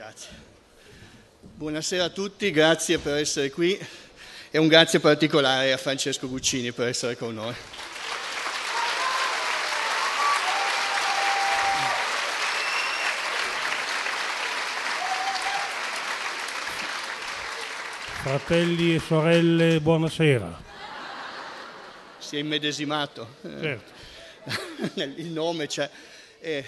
Grazie. Buonasera a tutti, grazie per essere qui e un grazie particolare a Francesco Guccini per essere con noi. Fratelli e sorelle, buonasera. Si è immedesimato. Certo. Il nome c'è. Eh.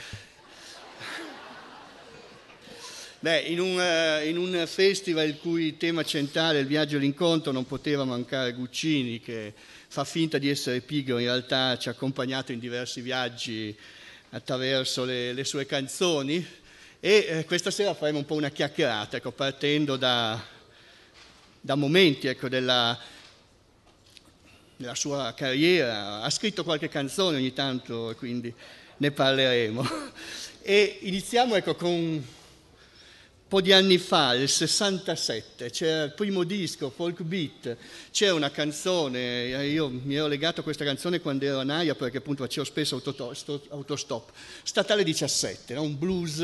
Beh, in un, eh, in un, festival il cui tema centrale è il viaggio e l'incontro non poteva mancare Guccini che fa finta di essere pigro, in realtà ci ha accompagnato in diversi viaggi attraverso le, le sue canzoni e eh, questa sera faremo un po' una chiacchierata, ecco, partendo da, da momenti ecco, della, della, sua carriera. Ha scritto qualche canzone ogni tanto, quindi ne parleremo. E iniziamo ecco, con po' di anni fa, nel 67, c'era il primo disco, Folk Beat, c'era una canzone, io mi ero legato a questa canzone quando ero a Naia perché appunto facevo spesso autostop, Statale 17, no? un blues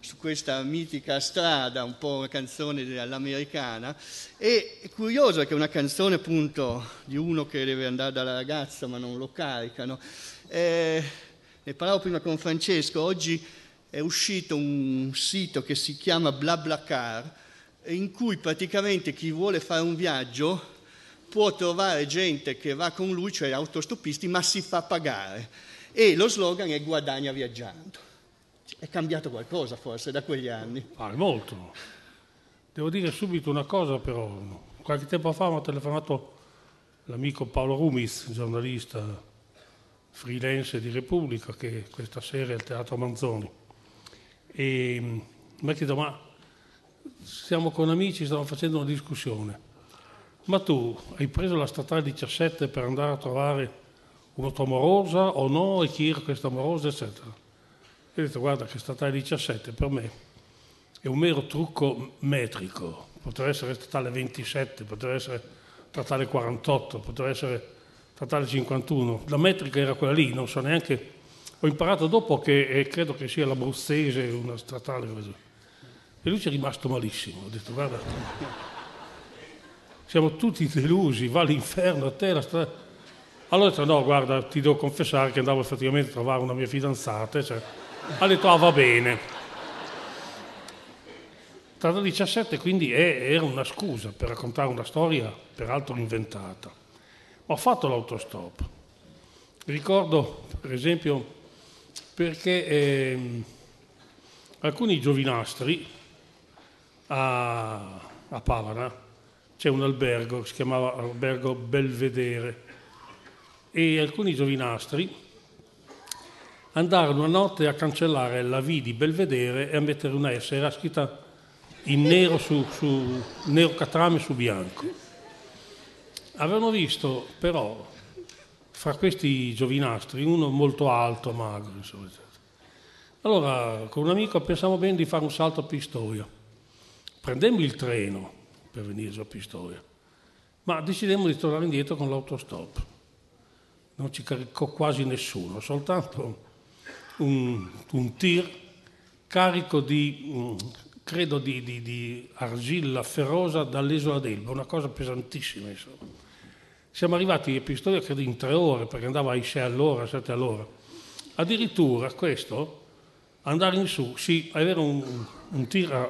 su questa mitica strada, un po' una canzone all'americana. E è curioso che una canzone appunto di uno che deve andare dalla ragazza ma non lo caricano. Eh, ne parlavo prima con Francesco, oggi è uscito un sito che si chiama BlaBlaCar in cui praticamente chi vuole fare un viaggio può trovare gente che va con lui, cioè autostoppisti, ma si fa pagare. E lo slogan è guadagna viaggiando. È cambiato qualcosa forse da quegli anni? Ah, molto. Devo dire subito una cosa però. Qualche tempo fa mi ha telefonato l'amico Paolo Rumis, giornalista freelance di Repubblica, che questa sera è al Teatro Manzoni. E mi ha chiesto, ma siamo con amici, stiamo facendo una discussione. Ma tu hai preso la statale 17 per andare a trovare una tua amorosa o no? E chi era questa amorosa, eccetera. E ho detto guarda che statale 17 per me è un mero trucco metrico, potrebbe essere statale 27, potrebbe essere statale 48, potrebbe essere statale 51. La metrica era quella lì, non so neanche... Ho imparato dopo che eh, credo che sia l'abruzzese una statale. E lui ci è rimasto malissimo. Ho detto guarda, siamo tutti delusi, va all'inferno a te la strada. Allora ho detto no, guarda, ti devo confessare che andavo effettivamente a trovare una mia fidanzata, cioè, ha detto ah va bene. Strada 17 quindi è, era una scusa per raccontare una storia peraltro inventata. Ma ho fatto l'autostop. Ricordo per esempio perché eh, alcuni giovinastri a, a Pavana c'è un albergo che si chiamava Albergo Belvedere e alcuni giovinastri andarono a notte a cancellare la V di Belvedere e a mettere una S, era scritta in nero su, su nero catrame su bianco. Avevano visto però fra questi giovinastri uno molto alto, magro, insomma. Allora con un amico pensavamo bene di fare un salto a Pistoia. Prendemmo il treno per venire giù a Pistoia, ma decidemmo di tornare indietro con l'autostop. Non ci caricò quasi nessuno, soltanto un, un tir carico di, mm, credo, di, di, di argilla ferrosa dall'isola d'Elba, una cosa pesantissima insomma. Siamo arrivati a Pistoia credo in tre ore perché andava ai 6 all'ora, 7 all'ora. Addirittura questo, andare in su, sì, avere un, un tir a,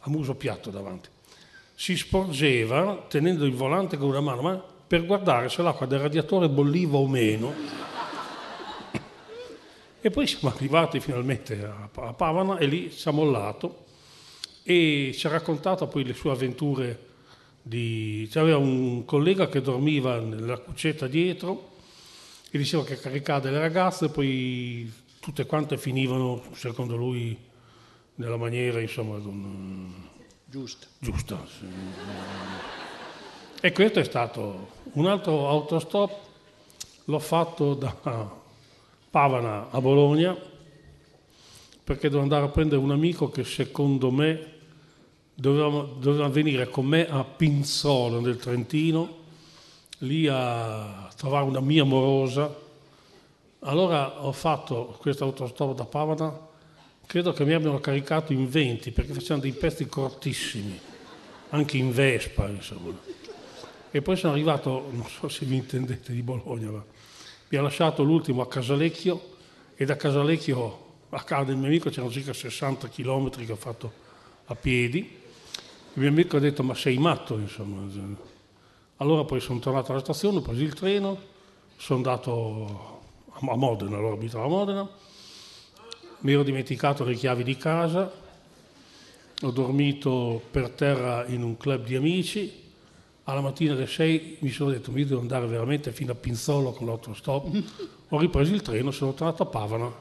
a muso piatto davanti, si sporgeva tenendo il volante con una mano, ma per guardare se l'acqua del radiatore bolliva o meno e poi siamo arrivati finalmente a Pavana e lì ci ha mollato e ci ha raccontato poi le sue avventure. Di... C'aveva un collega che dormiva nella cuccetta dietro e diceva che caricava delle ragazze e poi tutte quante finivano, secondo lui, nella maniera insomma, giusta. giusta sì. E questo è stato un altro autostop, l'ho fatto da Pavana a Bologna perché dovevo andare a prendere un amico che secondo me doveva, venire con me a Pinzolo nel Trentino, lì a trovare una mia amorosa. Allora ho fatto questo autostop da Pavana credo che mi abbiano caricato in 20 perché facevano dei pezzi cortissimi, anche in Vespa, insomma. E poi sono arrivato, non so se vi intendete di Bologna, ma mi ha lasciato l'ultimo a Casalecchio e da Casalecchio a casa del mio amico c'erano circa 60 km che ho fatto a piedi. Il mio amico ha detto ma sei matto, insomma. Allora poi sono tornato alla stazione, ho preso il treno, sono andato a Modena, allora abitavo a Modena, mi ero dimenticato le chiavi di casa, ho dormito per terra in un club di amici, alla mattina alle 6 mi sono detto mi devo andare veramente fino a Pinzolo con l'autostop, ho ripreso il treno, sono tornato a Pavana.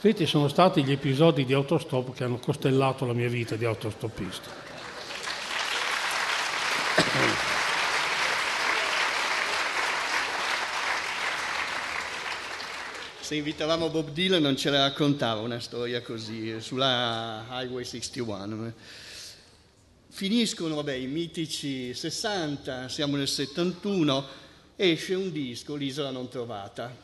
Questi sono stati gli episodi di autostop che hanno costellato la mia vita di autostoppista. Se invitavamo Bob Dylan non ce la raccontava una storia così sulla Highway 61. Finiscono vabbè, i mitici 60, siamo nel 71, esce un disco, L'isola non trovata,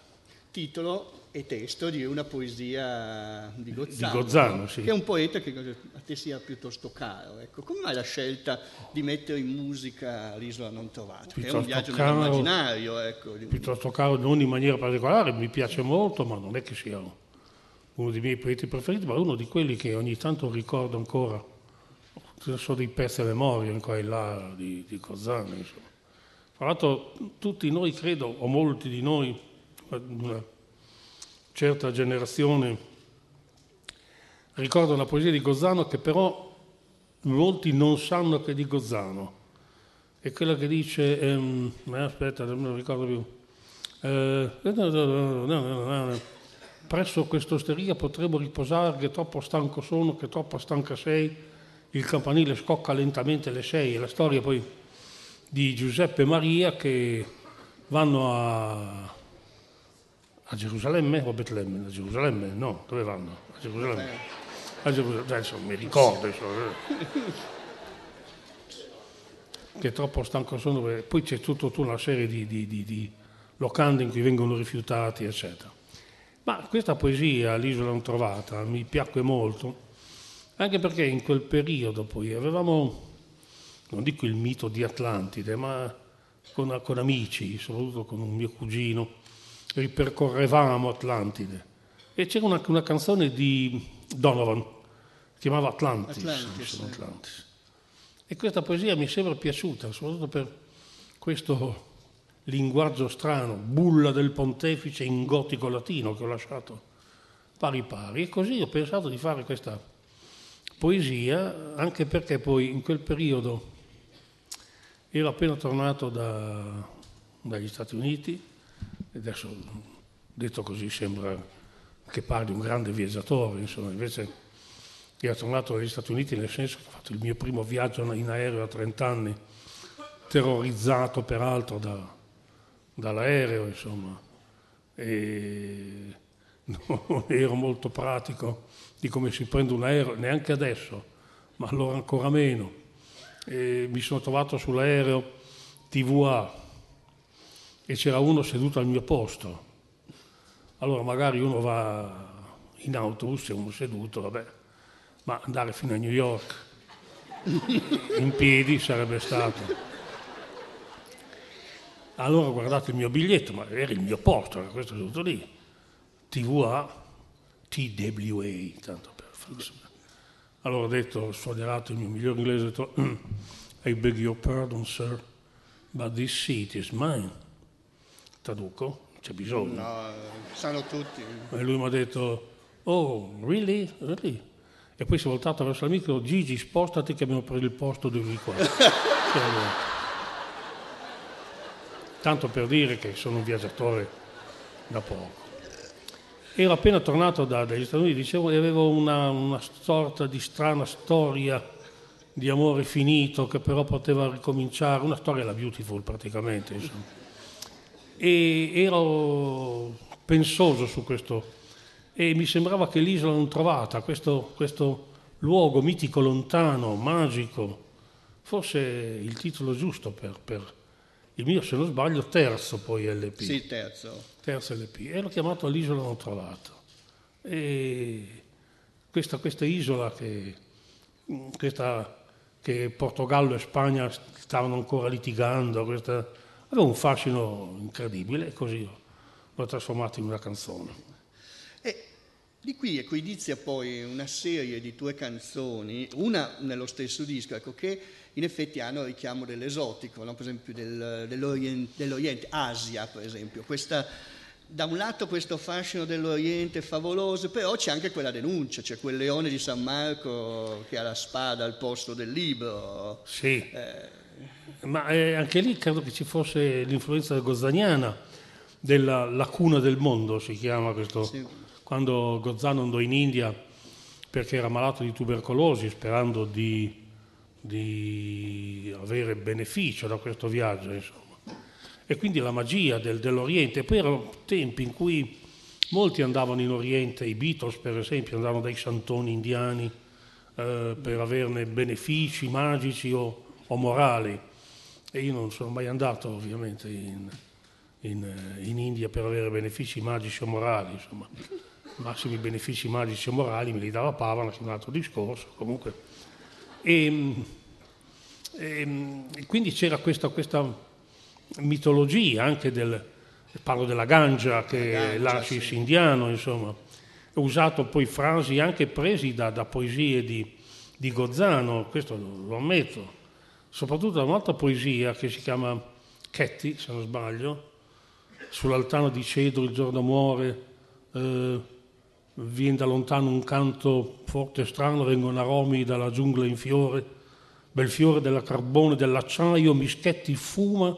titolo e testo di una poesia di Gozzano, di Gozzano sì. che è un poeta che a te sia piuttosto caro. Ecco. Come mai la scelta di mettere in musica l'isola non trovata? Piuttosto è un viaggio caro, nell'immaginario. Ecco. Piuttosto caro, non in maniera particolare, mi piace molto, ma non è che sia uno dei miei poeti preferiti, ma uno di quelli che ogni tanto ricordo ancora. Sono dei pezzi a memoria in qua e là di, di Gozzano. Insomma. Tra l'altro tutti noi, credo, o molti di noi, una certa generazione. Ricorda una poesia di Gozzano che però molti non sanno che è di Gozzano. È quella che dice, ehm, aspetta, non me lo ricordo più, eh, presso quest'osteria potremmo riposare che troppo stanco sono, che troppo stanca sei, il campanile scocca lentamente le sei, è la storia poi di Giuseppe e Maria che vanno a, a Gerusalemme o a Betlemme? A Gerusalemme? No, dove vanno? A Gerusalemme. A Gerusalemme, adesso mi ricordo. Insomma. che troppo stanco sono, poi c'è tutta una serie di, di, di, di, locande in cui vengono rifiutati, eccetera. Ma questa poesia, L'isola non trovata, mi piacque molto, anche perché in quel periodo poi avevamo, non dico il mito di Atlantide, ma con, con amici, soprattutto con un mio cugino, ripercorrevamo Atlantide. E c'era una, una canzone di Donovan, si chiamava Atlantis. Atlantis, Atlantis. E questa poesia mi sembra piaciuta, soprattutto per questo linguaggio strano, bulla del pontefice in gotico latino che ho lasciato pari pari. E così ho pensato di fare questa poesia, anche perché poi in quel periodo ero appena tornato da, dagli Stati Uniti adesso detto così sembra che parli un grande viaggiatore, insomma, invece ero tornato dagli Stati Uniti nel senso che ho fatto il mio primo viaggio in aereo a 30 anni, terrorizzato peraltro da, dall'aereo, insomma, e non ero molto pratico di come si prende un aereo, neanche adesso, ma allora ancora meno. E mi sono trovato sull'aereo TVA, e c'era uno seduto al mio posto. Allora magari uno va in autobus, c'è uno seduto, vabbè, ma andare fino a New York in piedi sarebbe stato. Allora ho guardato il mio biglietto, ma era il mio posto, era questo seduto lì. TVA, TWA, tanto per farsi. Allora ho detto, sfoglierato il mio miglior inglese, ho detto, I beg your pardon, sir, but this seat is mine traduco, c'è bisogno. No, sanno tutti. E lui mi ha detto, oh, really? really? E poi si è voltato verso l'amico, Gigi, spostati che abbiamo preso il posto di lui qua. Tanto per dire che sono un viaggiatore da poco. Ero appena tornato da, dagli Stati Uniti, dicevo, e avevo una, una sorta di strana storia di amore finito che però poteva ricominciare, una storia alla Beautiful praticamente, insomma e ero pensoso su questo e mi sembrava che l'isola non trovata, questo, questo luogo mitico, lontano, magico, fosse il titolo giusto per, per il mio se non sbaglio terzo poi LP. Sì, terzo. Terzo LP. E l'ho chiamato L'isola non trovato. E questa, questa isola che, questa, che, Portogallo e Spagna stavano ancora litigando, questa, aveva un fascino incredibile e così l'ho trasformato in una canzone. E di qui ecco, inizia poi una serie di tue canzoni, una nello stesso disco, ecco, che in effetti hanno il richiamo dell'esotico, no? per esempio del, dell'Oriente, dell'Oriente, Asia per esempio. Questa, da un lato questo fascino dell'Oriente favoloso, però c'è anche quella denuncia, c'è quel leone di San Marco che ha la spada al posto del libro. Sì, eh, ma eh, anche lì credo che ci fosse l'influenza gozzaniana della lacuna del mondo, si chiama questo, sì. quando Gozzano andò in India perché era malato di tubercolosi, sperando di di avere beneficio da questo viaggio, insomma. E quindi la magia del, dell'Oriente. Poi erano tempi in cui molti andavano in Oriente, i Beatles per esempio, andavano dai santoni indiani eh, per averne benefici magici o, o, morali. E io non sono mai andato ovviamente in, in, in India per avere benefici magici o morali, insomma. Massimi benefici magici o morali me li dava Pavana, che è un altro discorso. Comunque e, e quindi c'era questa, questa, mitologia anche del, parlo della ganja che è l'ascis sì. indiano, insomma. Ho usato poi frasi anche presi da, da poesie di, di, Gozzano, questo lo ammetto, soprattutto da un'altra poesia che si chiama Chetti, se non sbaglio, sull'altano di cedro il giorno muore, eh, viene da lontano un canto forte e strano, vengono aromi dalla giungla in fiore, bel fiore della carbone, dell'acciaio, mischetti fuma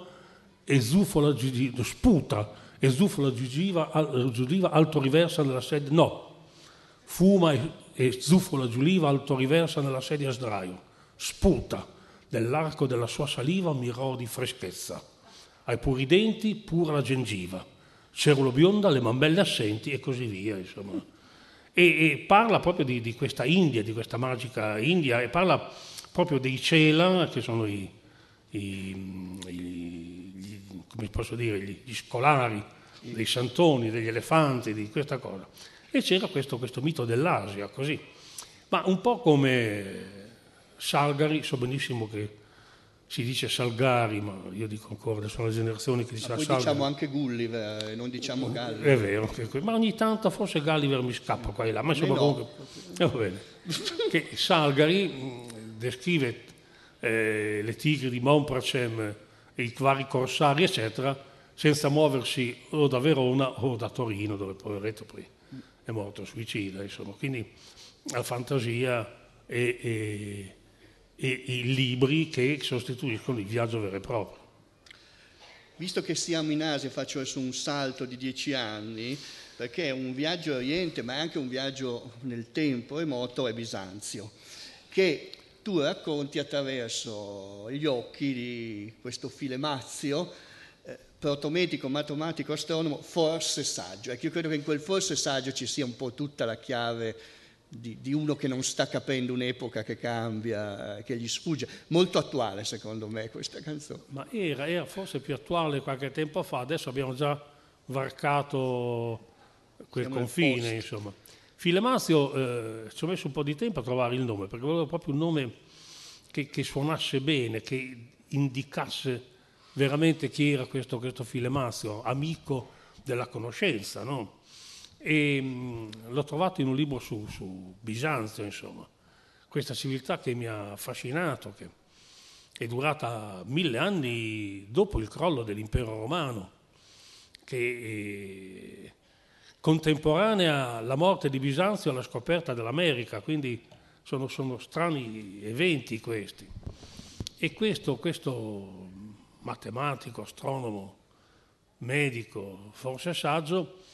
e zufola sputa e zufola giudiva, giudiva alto riversa nella sedia, no, fuma e, e zufola giuliva alto riversa nella sedia a sdraio, sputa, nell'arco della sua saliva mirò di freschezza, ai puri denti pura la gengiva, cerulo bionda, le mambelle assenti e così via, insomma e, e parla proprio di, di, questa India, di questa magica India, e parla proprio dei Cela, che sono i, i, i come posso dire, gli, gli, scolari, dei santoni, degli elefanti, di questa cosa. E c'era questo, questo mito dell'Asia, così. Ma un po' come Salgari, so benissimo che si dice Salgari, ma io dico ancora, sono le generazioni che dicono Salgari. diciamo anche Gulliver, non diciamo Gulliver. È vero, ma ogni tanto forse Gulliver mi scappa qua e là, ma insomma no. comunque... Eh, va bene. che Salgari descrive eh, le tigri di Monpracem e i vari corsari, eccetera, senza muoversi o da Verona o da Torino, dove poveretto poi è morto suicida, insomma. Quindi la fantasia è, è e i libri che sostituiscono il viaggio vero e proprio. Visto che siamo in Asia, faccio adesso un salto di dieci anni, perché un viaggio oriente, ma anche un viaggio nel tempo remoto, è Bisanzio, che tu racconti attraverso gli occhi di questo filemazio, eh, protometico, matematico, astronomo, forse saggio. Ecco, io credo che in quel forse saggio ci sia un po' tutta la chiave di, di, uno che non sta capendo un'epoca che cambia, che gli sfugge. Molto attuale secondo me questa canzone. Ma era, era forse più attuale qualche tempo fa, adesso abbiamo già varcato quel Siamo confine, insomma. Filemazio eh, ci ho messo un po' di tempo a trovare il nome, perché volevo proprio un nome che, che suonasse bene, che indicasse veramente chi era questo, questo Filemazio, amico della conoscenza, no? E mm, l'ho trovato in un libro su, su, Bisanzio, insomma, questa civiltà che mi ha affascinato, che è durata mille anni dopo il crollo dell'impero romano, che è contemporanea alla morte di Bisanzio alla scoperta dell'America, quindi sono, sono strani eventi questi. E questo, questo matematico, astronomo, medico, forse saggio,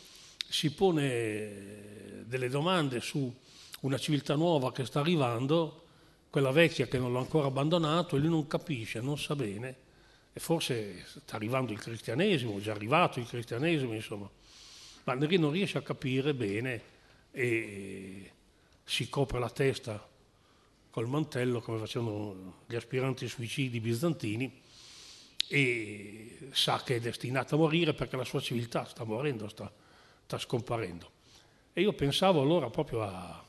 si pone delle domande su una civiltà nuova che sta arrivando, quella vecchia che non l'ha ancora abbandonato, e lui non capisce, non sa bene, e forse sta arrivando il cristianesimo, è già arrivato il cristianesimo, insomma, ma non riesce a capire bene e si copre la testa col mantello come facevano gli aspiranti suicidi bizantini e sa che è destinato a morire perché la sua civiltà sta morendo, sta, sta scomparendo. E io pensavo allora proprio a,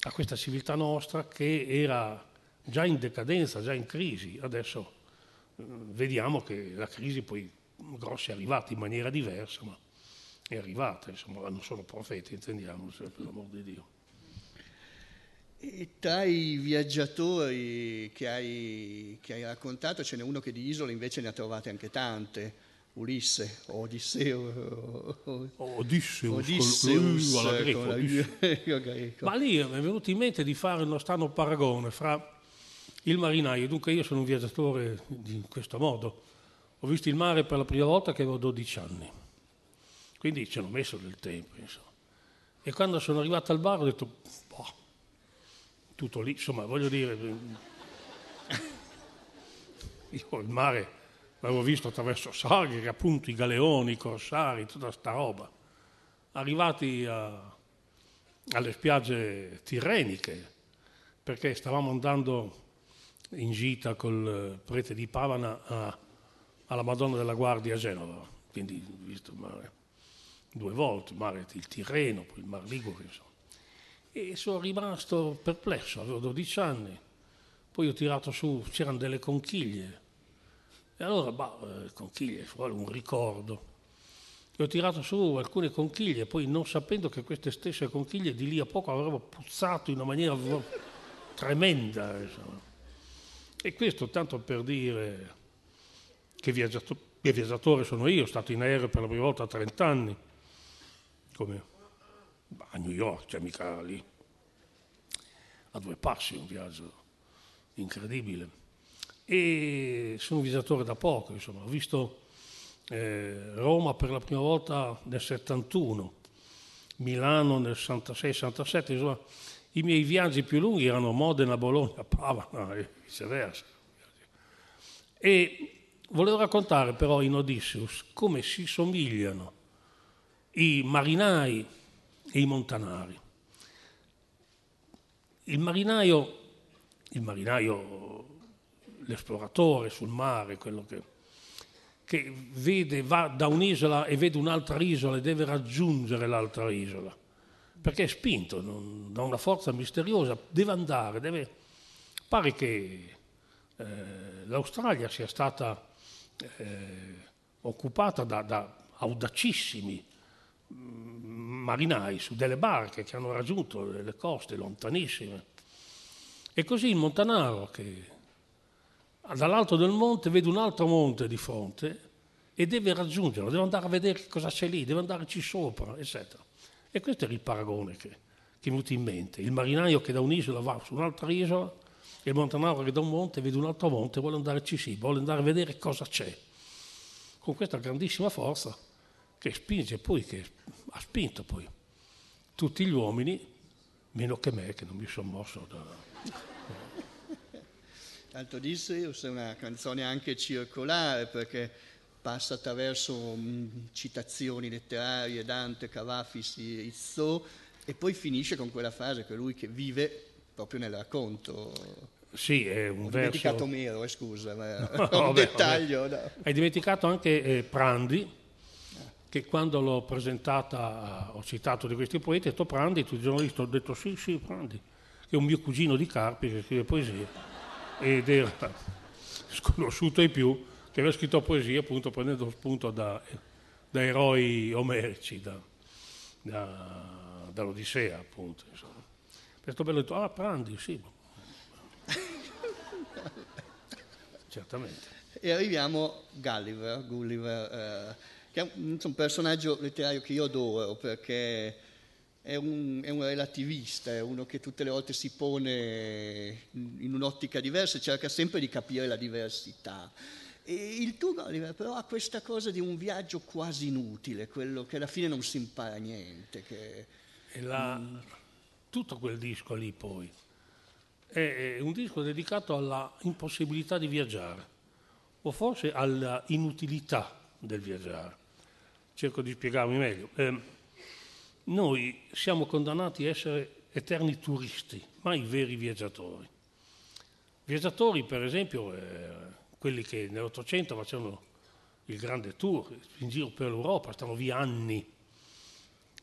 a questa civiltà nostra che era già in decadenza, già in crisi. Adesso eh, vediamo che la crisi poi grossa è arrivata in maniera diversa, ma è arrivata, insomma, non sono profeti, intendiamo, per l'amor di Dio. E tra i viaggiatori che hai, che hai, raccontato ce n'è uno che di isole invece ne ha trovate anche tante, Ulisse, Odisseo. O, Odisseus, con, uh, greco, Odisseo. greco. Ma lì mi è venuto in mente di fare uno strano paragone fra il marinaio, dunque io sono un viaggiatore in questo modo, ho visto il mare per la prima volta che avevo 12 anni, quindi ci hanno messo del tempo. Insomma. E quando sono arrivato al bar ho detto, boh, tutto lì, insomma, voglio dire, io il mare l'avevo visto attraverso Sagri, appunto i galeoni, i corsari, tutta sta roba. Arrivati a, alle spiagge tirreniche, perché stavamo andando in gita col prete di Pavana a, alla Madonna della Guardia a Genova, quindi visto il mare due volte, il mare il Tirreno, poi il Mar Ligure, insomma. E sono rimasto perplesso, avevo 12 anni, poi ho tirato su, c'erano delle conchiglie, e allora, bah, eh, conchiglie, vuole un ricordo. E ho tirato su alcune conchiglie, poi non sapendo che queste stesse conchiglie di lì a poco avrebbero puzzato in una maniera tremenda. Insomma. E questo tanto per dire che viaggiatore, che viaggiatore sono io, sono stato in aereo per la prima volta a 30 anni, come a New York, cioè mica lì, a due passi, un viaggio incredibile. E sono un viaggiatore da poco, insomma, ho visto eh, Roma per la prima volta nel 71, Milano nel 66-67, insomma, i miei viaggi più lunghi erano Modena, Bologna, Pavana e viceversa. E volevo raccontare però in Odysseus come si somigliano i marinai e i montanari. Il marinaio, il marinaio, l'esploratore sul mare, quello che, che vede, va da un'isola e vede un'altra isola e deve raggiungere l'altra isola perché è spinto non, da una forza misteriosa, deve andare, deve... pare che eh, l'Australia sia stata eh, occupata da, da audacissimi mm, marinai su delle barche che hanno raggiunto le coste lontanissime. E così il Montanaro, che dall'alto del monte vede un altro monte di fronte e deve raggiungerlo, deve andare a vedere cosa c'è lì, deve andarci sopra, eccetera. E questo era il paragone che, che mi venuto in mente. Il marinaio che da un'isola va su un'altra isola e il montanaro che da un monte vede un altro monte, vuole andarci sì, vuole andare a vedere cosa c'è. Con questa grandissima forza che spinge poi, che ha spinto poi tutti gli uomini, meno che me che non mi sono mosso da... Tanto Disseus è una canzone anche circolare perché passa attraverso um, citazioni letterarie, Dante, Cavafis, Izzò, e poi finisce con quella frase che lui che vive proprio nel racconto. Sì, è un Ho verso... dimenticato Mero, eh, scusa, ma no, un vabbè, dettaglio. No. Hai dimenticato anche eh, Prandi, che quando l'ho presentata, ho citato di questi poeti, ho detto Prandi, tutti i giornalisti hanno detto sì, sì, Prandi, che è un mio cugino di Carpi che scrive poesie, ed era sconosciuto ai più, che aveva scritto poesia appunto prendendo spunto da, da eroi omerici, da, da, dall'Odissea appunto. Insomma. Questo bello detto, ah Prandi, sì. Certamente. E arriviamo a Gulliver, Gulliver eh, che è un, un, personaggio letterario che io adoro perché è un, è un, relativista, è uno che tutte le volte si pone in un'ottica diversa e cerca sempre di capire la diversità. E il tuo Oliver però ha questa cosa di un viaggio quasi inutile, quello che alla fine non si impara niente. Che, la, mm. Tutto quel disco lì poi è un disco dedicato alla impossibilità di viaggiare, o forse alla inutilità del viaggiare. Cerco di spiegarmi meglio. Eh, noi siamo condannati a essere eterni turisti, mai veri viaggiatori. Viaggiatori, per esempio, eh, quelli che nell'Ottocento facevano il grande tour in giro per l'Europa, stanno via anni.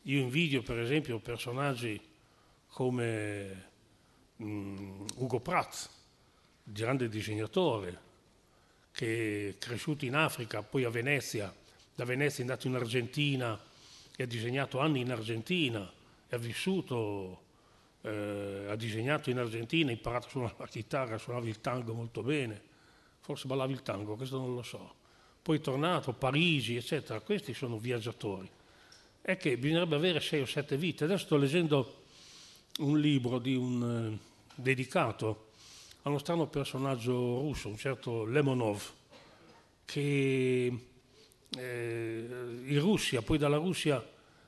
Io invidio per esempio personaggi come um, Ugo Pratt, grande disegnatore, che è cresciuto in Africa, poi a Venezia, da Venezia è andato in Argentina e ha disegnato anni in Argentina ha vissuto, eh, ha disegnato in Argentina, ha imparato a suonare la chitarra, suonava il tango molto bene, forse ballava il tango, questo non lo so. Poi è tornato a Parigi, eccetera. Questi sono viaggiatori. È che bisognerebbe avere sei o sette vite. Adesso sto leggendo un libro un, eh, dedicato a uno strano personaggio russo, un certo Lemonov, che in Russia, poi dalla Russia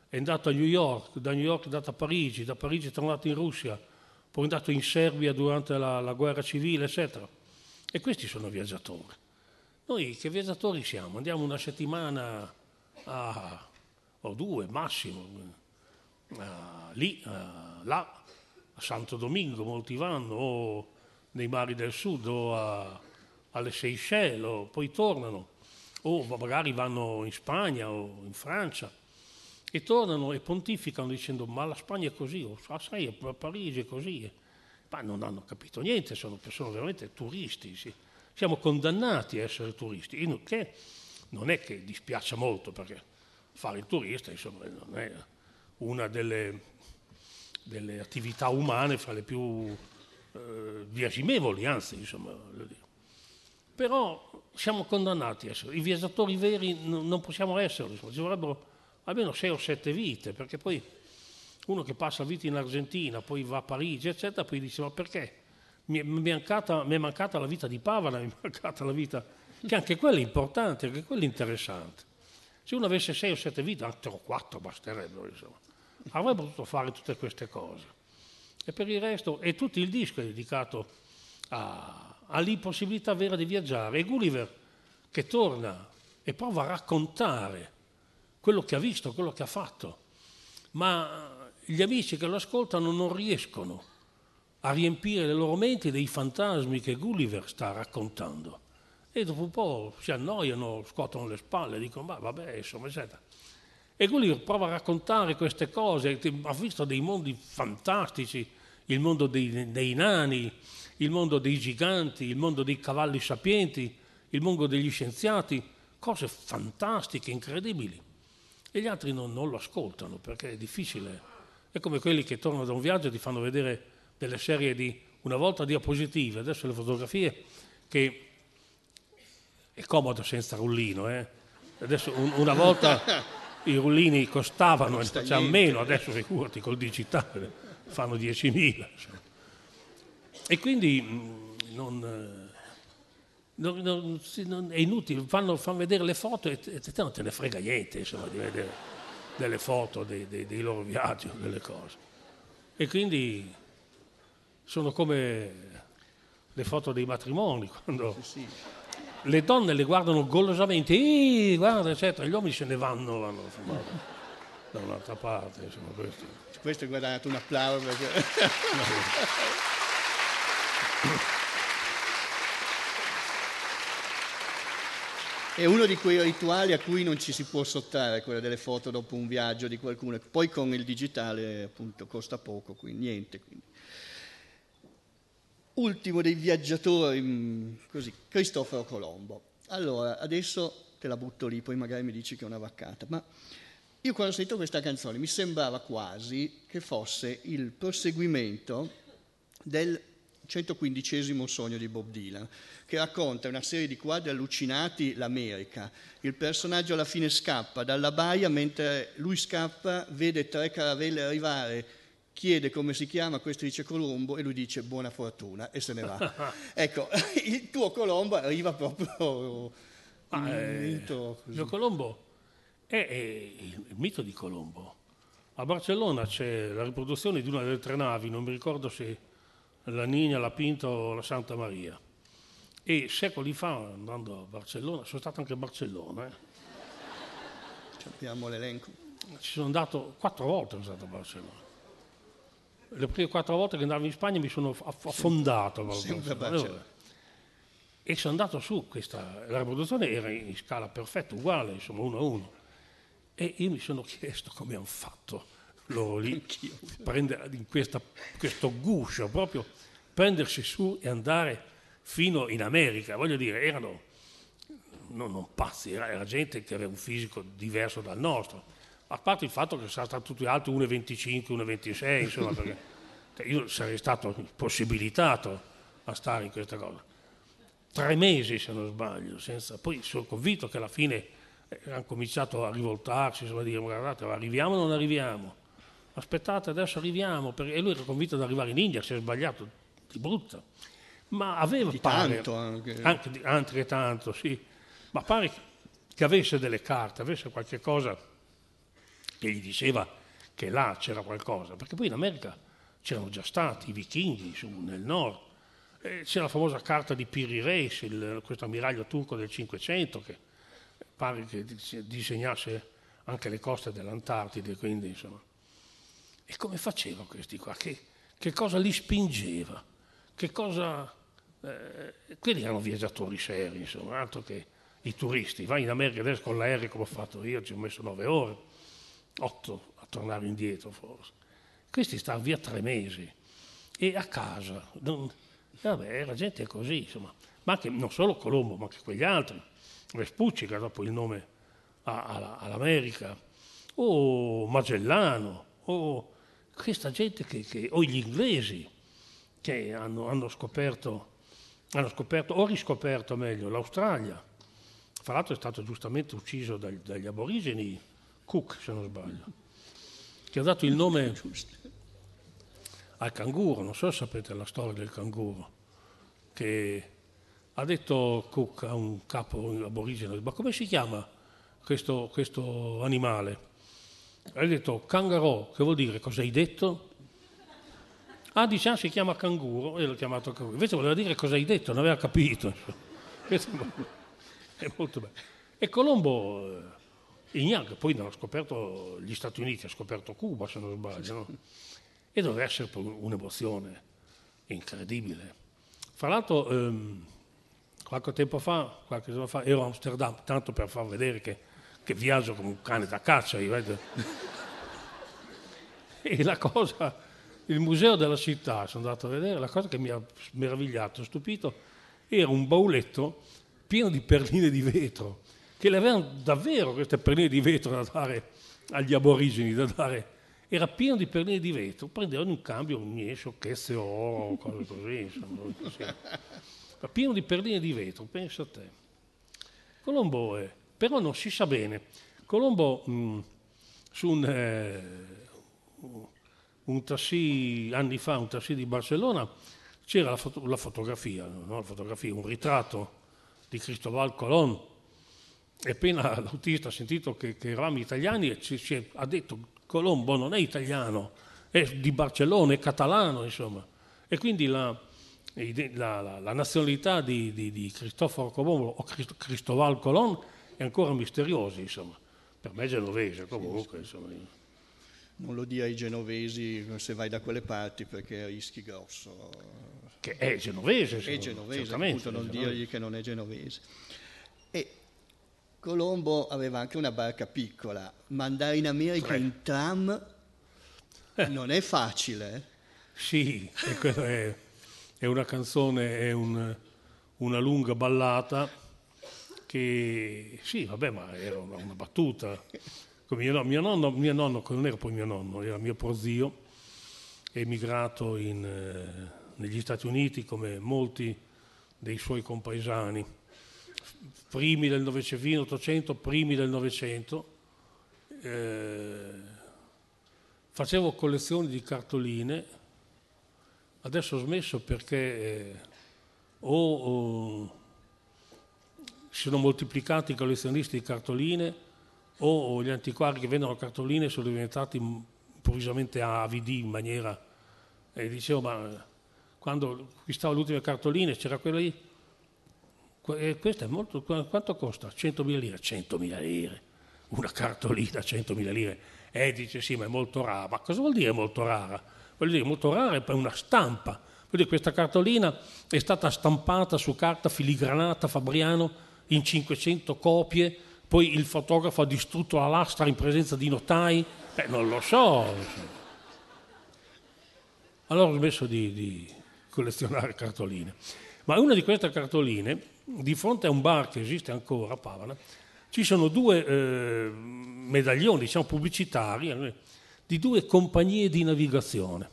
è andato a New York, da New York è andato a Parigi, da Parigi è tornato in Russia, poi è andato in Serbia durante la, la guerra civile, eccetera. E questi sono viaggiatori. Noi che viaggiatori siamo? Andiamo una settimana a, o due massimo, a, lì, a, là, a Santo Domingo, molti vanno, o nei mari del sud, o alle Seychelles, o poi tornano o magari vanno in Spagna o in Francia e tornano e pontificano dicendo ma la Spagna è così, o ah, sai, a Parigi è così. Ma non hanno capito niente, sono persone veramente turisti, sì. siamo condannati a essere turisti, che non è che dispiaccia molto perché fare il turista insomma, non è una delle, delle attività umane fra le più eh, biasimevoli, anzi, insomma, però siamo condannati a essere. I viaggiatori veri non possiamo esserlo, ci vorrebbero almeno sei o sette vite, perché poi uno che passa vita in Argentina, poi va a Parigi, eccetera, poi dice ma perché? Mi è, mancata, mi è mancata la vita di Pavala, mi è mancata la vita, che anche quella è importante, anche quella è interessante. Se uno avesse sei o sette vite, anche o quattro basterebbero, insomma, avrebbe potuto fare tutte queste cose. E per il resto, e tutto il disco è dedicato a, ha l'impossibilità vera di viaggiare. E Gulliver che torna e prova a raccontare quello che ha visto, quello che ha fatto, ma gli amici che lo ascoltano non riescono a riempire le loro menti dei fantasmi che Gulliver sta raccontando. E dopo un po' si annoiano, scuotono le spalle, dicono, ma vabbè, insomma, eccetera. E Gulliver prova a raccontare queste cose, ha visto dei mondi fantastici, il mondo dei, dei nani, il mondo dei giganti, il mondo dei cavalli sapienti, il mondo degli scienziati, cose fantastiche, incredibili. E gli altri non, non lo ascoltano perché è difficile. È come quelli che tornano da un viaggio e ti fanno vedere delle serie di, una volta diapositive, adesso le fotografie, che è comodo senza rullino. Eh? Adesso un, una volta i rullini costavano, facciamo meno, adesso figurati col digitale, fanno 10.000. Insomma. E quindi mm, non, eh, non, non, non, è inutile, fanno, fanno, vedere le foto e, e te non te ne frega niente insomma, di vedere delle foto dei, dei, dei loro viaggi, delle cose. E quindi sono come le foto dei matrimoni, quando sì, sì. le donne le guardano golosamente, guarda, eccetera, gli uomini se ne vanno, vanno da un'altra parte. Insomma, questo. questo è guadagnato un applauso. Perché... È uno di quei rituali a cui non ci si può sottare, quello delle foto dopo un viaggio di qualcuno. Poi con il digitale appunto costa poco, quindi niente. Quindi. Ultimo dei viaggiatori, mm, così, Cristoforo Colombo. Allora, adesso te la butto lì, poi magari mi dici che è una vaccata, ma io quando ho sentito questa canzone mi sembrava quasi che fosse il proseguimento del 115 sogno di Bob Dylan, che racconta una serie di quadri allucinati l'America. Il personaggio alla fine scappa dalla baia, mentre lui scappa, vede tre caravelle arrivare, chiede come si chiama, questo dice Colombo e lui dice buona fortuna e se ne va. ecco, il tuo Colombo arriva proprio ah, eh, il Colombo è, è il mito di Colombo. A Barcellona c'è la riproduzione di una delle tre navi, non mi ricordo se la Nina, la Pinto o la Santa Maria. E secoli fa, andando a Barcellona, sono stato anche a Barcellona. Eh. Abbiamo l'elenco. Ci sono andato quattro volte, sono stato a Barcellona. Le prime quattro volte che andavo in Spagna mi sono affondato. Sempre a Barcellona. E sono andato su, questa, la riproduzione era in scala perfetta, uguale, insomma, uno a uno. E io mi sono chiesto come hanno fatto loro lì, prendere in questa, questo guscio, proprio prendersi su e andare fino in America. Voglio dire, erano non, non pazzi, era, era, gente che aveva un fisico diverso dal nostro. A parte il fatto che sono stati tutti alti 1,25, 1,26, insomma, perché io sarei stato impossibilitato a stare in questa cosa. Tre mesi, se non sbaglio, senza... poi sono convinto che alla fine eh, hanno cominciato a rivoltarsi, insomma, a dire guardate, arriviamo o non arriviamo? Aspettate, adesso arriviamo, perché... e lui era convinto di arrivare in India, si è sbagliato di brutto. Ma aveva di pare, tanto anche. Anche, anche tanto, sì. Ma pare che avesse delle carte, avesse qualche cosa che gli diceva che là c'era qualcosa, perché poi in America c'erano già stati i vichinghi su, nel nord, eh, c'era la famosa carta di Piri Reis, il, questo ammiraglio turco del Cinquecento che pare che disegnasse anche le coste dell'Antartide, quindi insomma. E come faceva questi qua? Che, che cosa li spingeva? Che cosa... Eh, quelli erano viaggiatori seri, insomma, altro che i turisti. Vai in America adesso con l'aereo come ho fatto io, ci ho messo nove ore, otto a tornare indietro forse. Questi stavano via tre mesi e a casa. Non, vabbè, la gente è così, insomma. Ma anche, non solo Colombo, ma anche quegli altri. Vespucci, che ha dopo il nome all'America, o Magellano, o questa gente che, che o gli inglesi che hanno, hanno, scoperto, hanno scoperto, o riscoperto meglio, l'Australia. Fra l'altro è stato giustamente ucciso dagli, dagli aborigeni, Cook se non sbaglio, che ha dato il nome al canguro, non so se sapete la storia del canguro, che ha detto Cook a un capo aborigeno, ma come si chiama questo, questo animale? Ha detto kangaroo, che vuol dire cosa hai detto? Ah, dice, ah, si chiama canguro, e l'ho chiamato canguro. Invece voleva dire cosa hai detto, non aveva capito. È molto bello. E Colombo, eh, ignaro, poi non ha scoperto gli Stati Uniti, ha scoperto Cuba, se non sbaglio, no? E doveva essere un'emozione incredibile. Fra l'altro, ehm, qualche tempo fa, qualche giorno fa, ero a Amsterdam, tanto per far vedere che che viaggio come un cane da caccia. Io, e la cosa, il museo della città, sono andato a vedere, la cosa che mi ha meravigliato, stupito, era un bauletto pieno di perline di vetro, che le avevano davvero queste perline di vetro da dare agli aborigeni, da dare, era pieno di perline di vetro, prendevano in cambio mie sciocchezze o oro, cose così, insomma, così. Pieno di perline di vetro, pensa a te. Colombo è però non si sa bene. Colombo mh, mm, su un, eh, un tassì, anni fa, un tassì di Barcellona, c'era la, foto, la fotografia, no? la fotografia, un ritratto di Cristobal Colón e appena l'autista ha sentito che, che eravamo italiani ci, ci, ha detto Colombo non è italiano, è di Barcellona, è catalano, insomma. E quindi la, la, la, nazionalità di, di, di Cristoforo Colombo o Cristobal Colón è ancora misterioso, insomma. Per me è genovese, comunque, insomma. Non lo dia ai genovesi se vai da quelle parti perché rischi grosso. Che è genovese, È genovese, appunto, non genovese. dirgli che non è genovese. E Colombo aveva anche una barca piccola, ma andare in America Tre. in tram eh. non è facile. Eh? Sì, è, è, una canzone, è un, una lunga ballata che sì, vabbè, ma era una, una battuta. Mio nonno, mio, nonno, mio nonno, non era poi mio nonno, era mio prozio, emigrato in, eh, negli Stati Uniti come molti dei suoi compaesani, primi del Novecento, fine 800, primi del Novecento. Eh, facevo collezioni di cartoline, adesso ho smesso perché eh, o, o si sono moltiplicati i collezionisti di cartoline o gli antiquari che vendono cartoline sono diventati improvvisamente avidi in maniera... E dicevo, ma quando acquistavo le ultime cartoline c'era quella lì, e questa è molto... quanto costa? 100.000 lire? 100.000 lire, una cartolina 100.000 lire. E dice sì, ma è molto rara. Ma cosa vuol dire molto rara? Vuol dire molto rara è una stampa, Quindi questa cartolina è stata stampata su carta filigranata Fabriano in 500 copie, poi il fotografo ha distrutto la lastra in presenza di notai, Beh, non lo so. Allora ho smesso di, di collezionare cartoline. Ma una di queste cartoline, di fronte a un bar che esiste ancora a Pavana, ci sono due eh, medaglioni, diciamo pubblicitari, eh, di due compagnie di navigazione.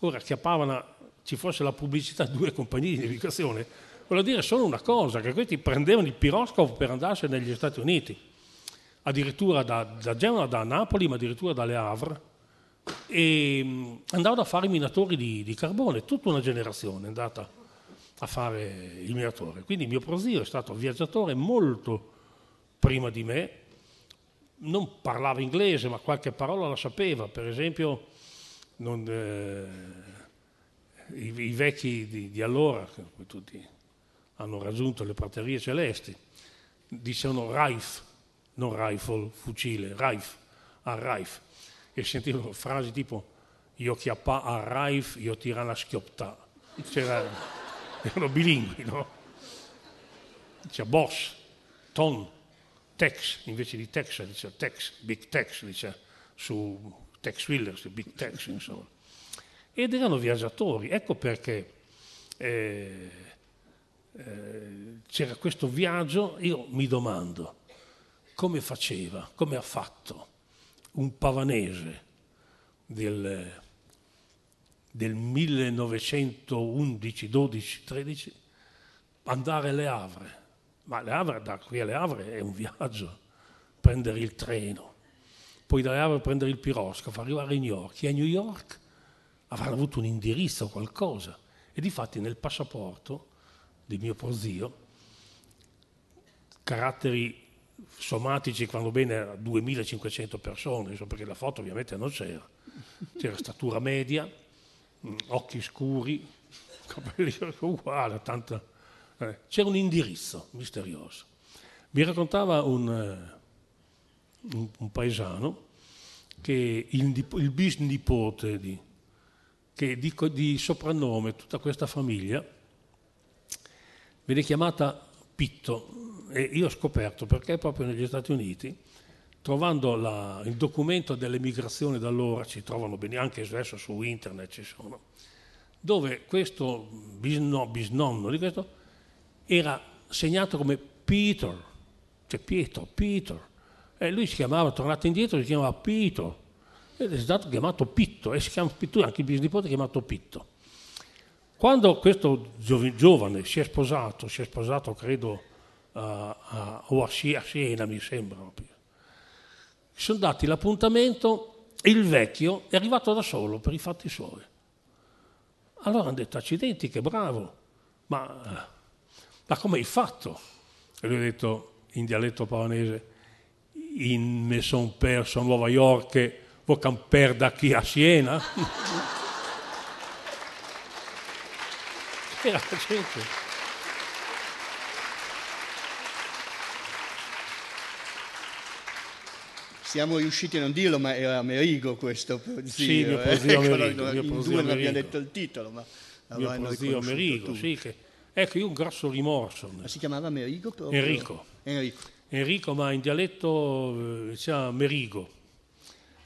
Ora che a Pavana ci fosse la pubblicità di due compagnie di navigazione, vuol dire solo una cosa, che questi prendevano il piroscafo per andarsene negli Stati Uniti, addirittura da, da Genova, da Napoli, ma addirittura dalle Havre, e mm, andavano a fare i minatori di, di carbone, tutta una generazione è andata a fare il minatore. Quindi mio prozio è stato viaggiatore molto prima di me, non parlava inglese, ma qualche parola la sapeva, per esempio non, eh, i, i, vecchi di, di allora, tutti hanno raggiunto le praterie celesti, dicevano Raif, non rifle, fucile, Raif, a Raif, e sentivano frasi tipo io chiappa a Raif, io tira la schioppta, C'era, erano bilingui, no? Dice boss, ton, Tex, invece di Texas, dice Tex, Big Tex, dice su Tex Willers, Big Tex, insomma. Ed erano viaggiatori, ecco perché eh, eh, c'era questo viaggio, io mi domando, come faceva, come ha fatto un pavanese del, del 1911, 12, 13 andare alle Havre ma Le Havre, da qui alle Havre è un viaggio, prendere il treno, poi dalle Havre prendere il piroscafo, arrivare a New York. E a New York avranno avuto un indirizzo qualcosa. E difatti nel passaporto di mio prozio, caratteri somatici quando bene a 2500 persone, perché la foto ovviamente non c'era. C'era statura media, mm, occhi scuri, capelli uguali, tanta eh, c'era un indirizzo misterioso. Mi raccontava un, eh, un, un paesano che il, il bisnipote di, che di, di soprannome tutta questa famiglia viene chiamata Pitto e io ho scoperto perché proprio negli Stati Uniti trovando la, il documento dell'emigrazione da allora, ci trovano bene, anche adesso su internet ci sono, dove questo bisno, bisnonno di questo era segnato come Peter, cioè Pietro, Peter. E lui si chiamava, tornato indietro, si chiamava Pietro. Ed è stato chiamato Pitto, e si chiama Pitto, anche il bisnipote è chiamato Pitto. Quando questo giovane si è sposato, si è sposato credo a, a, a Siena mi sembra, sono dati l'appuntamento e il vecchio è arrivato da solo per i fatti suoi. Allora hanno detto accidenti, che bravo, ma ma come hai fatto? E lui ha detto in dialetto pavanese, in me son perso a Nuova York, vo camper da qui a Siena? Era la gente. Siamo riusciti a non dirlo, ma era Merigo questo zio. Sì, mio prozio eh? Merigo. in due non abbiamo detto il titolo, ma mio prozio Merigo, sì, che Ecco, io un grosso rimorso. Ma si chiamava Merigo? Proprio? Enrico. Enrico. Enrico, ma in dialetto eh, si chiama Merigo.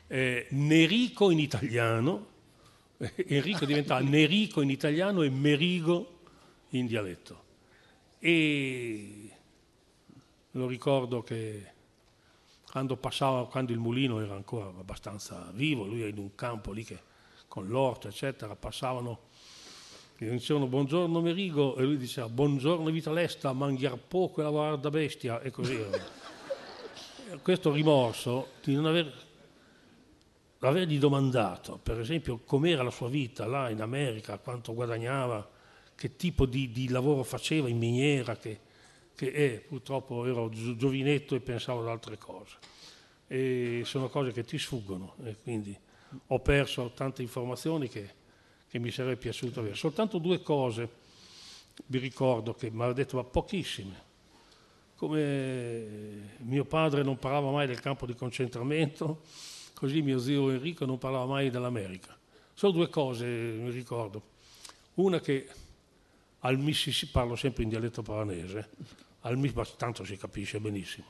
Eh, Nerico in italiano, Enrico diventa Nerico in italiano e Merigo in dialetto. E lo ricordo che quando passava, quando il mulino era ancora abbastanza vivo, lui era in un campo lì che, con l'orto, eccetera, passavano gli dicevano buongiorno Merigo e lui diceva buongiorno Vitalesta, mangiar poco e lavorare da bestia e così. Questo rimorso di non aver, avergli domandato, per esempio, com'era la sua vita là in America, quanto guadagnava, che tipo di, di lavoro faceva in miniera, che, che eh, purtroppo ero giovinetto e pensavo ad altre cose. E sono cose che ti sfuggono e quindi ho perso tante informazioni che che mi sarebbe piaciuto avere. Soltanto due cose vi ricordo che mi aveva detto, ma pochissime. Come mio padre non parlava mai del campo di concentramento, così mio zio Enrico non parlava mai dell'America. Solo due cose mi ricordo. Una che al Mississippi, parlo sempre in dialetto paranese, al, ma tanto si capisce benissimo,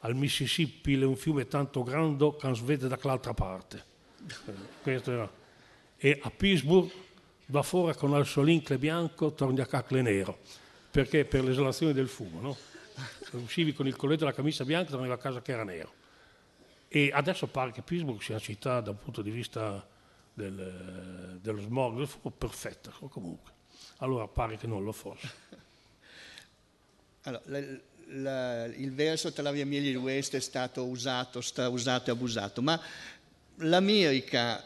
al Mississippi è un fiume tanto grande che non si vede da quell'altra parte. e a Pittsburgh va fuori con il solincle bianco, torni a cacle nero, perché per l'esalazione del fumo, no? Uscivi con il colletto e la camicia bianca, tornavi a casa che era nero. E adesso pare che Pittsburgh sia una città dal punto di vista del, dello smog, perfetta, comunque. Allora pare che non lo fosse. Allora, la, la, il verso tra la via Mieli dell'Ouest è stato usato, usato e abusato, ma l'America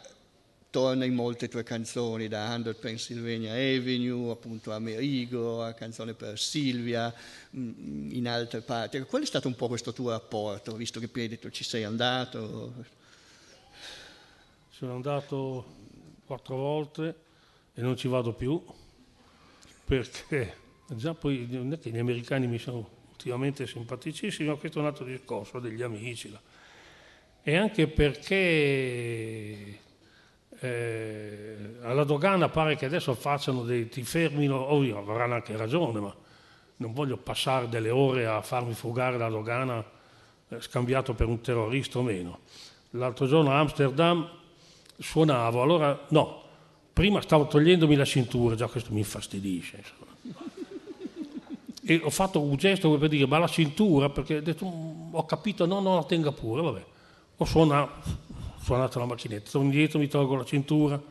torna in molte tue canzoni, da 100 Pennsylvania Avenue, appunto Amerigo, a canzone per Silvia, mm, in altre parti. Qual è stato un po' questo tuo rapporto, visto che detto ci sei andato? Sono andato quattro volte e non ci vado più, perché già poi non è che gli americani mi sono ultimamente simpaticissimi, ma questo è un altro discorso degli amici. E anche perché eh, alla dogana pare che adesso facciano dei, ti fermino, ovvio avranno anche ragione, ma non voglio passare delle ore a farmi frugare la dogana eh, scambiato per un terrorista o meno. L'altro giorno a Amsterdam suonavo, allora no, prima stavo togliendomi la cintura, già questo mi infastidisce. Insomma. E ho fatto un gesto per dire, ma la cintura, perché ho, detto, ho capito, no, non la tenga pure, vabbè. Ho suonato, suonato la macchinetta, sono indietro, mi tolgo la cintura, l'ho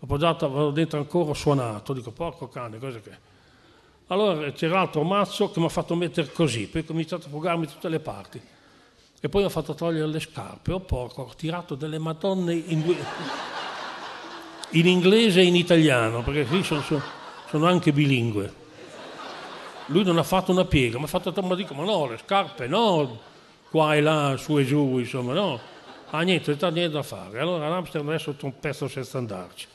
appoggiata, vado dentro ancora, ho suonato, dico porco cane, cosa che? Allora c'era l'altro mazzo che mi ha fatto mettere così, poi ho cominciato a fugarmi tutte le parti. E poi ho fatto togliere le scarpe, oh porco, ho tirato delle madonne in, in inglese e in italiano, perché qui sono, sono, anche bilingue. Lui non ha fatto una piega, mi ha fatto, ma dico, ma no, le scarpe no, qua e là, su e giù, insomma, no ah niente, non niente da fare. Allora l'Amsterdam è un pezzo senza andarci.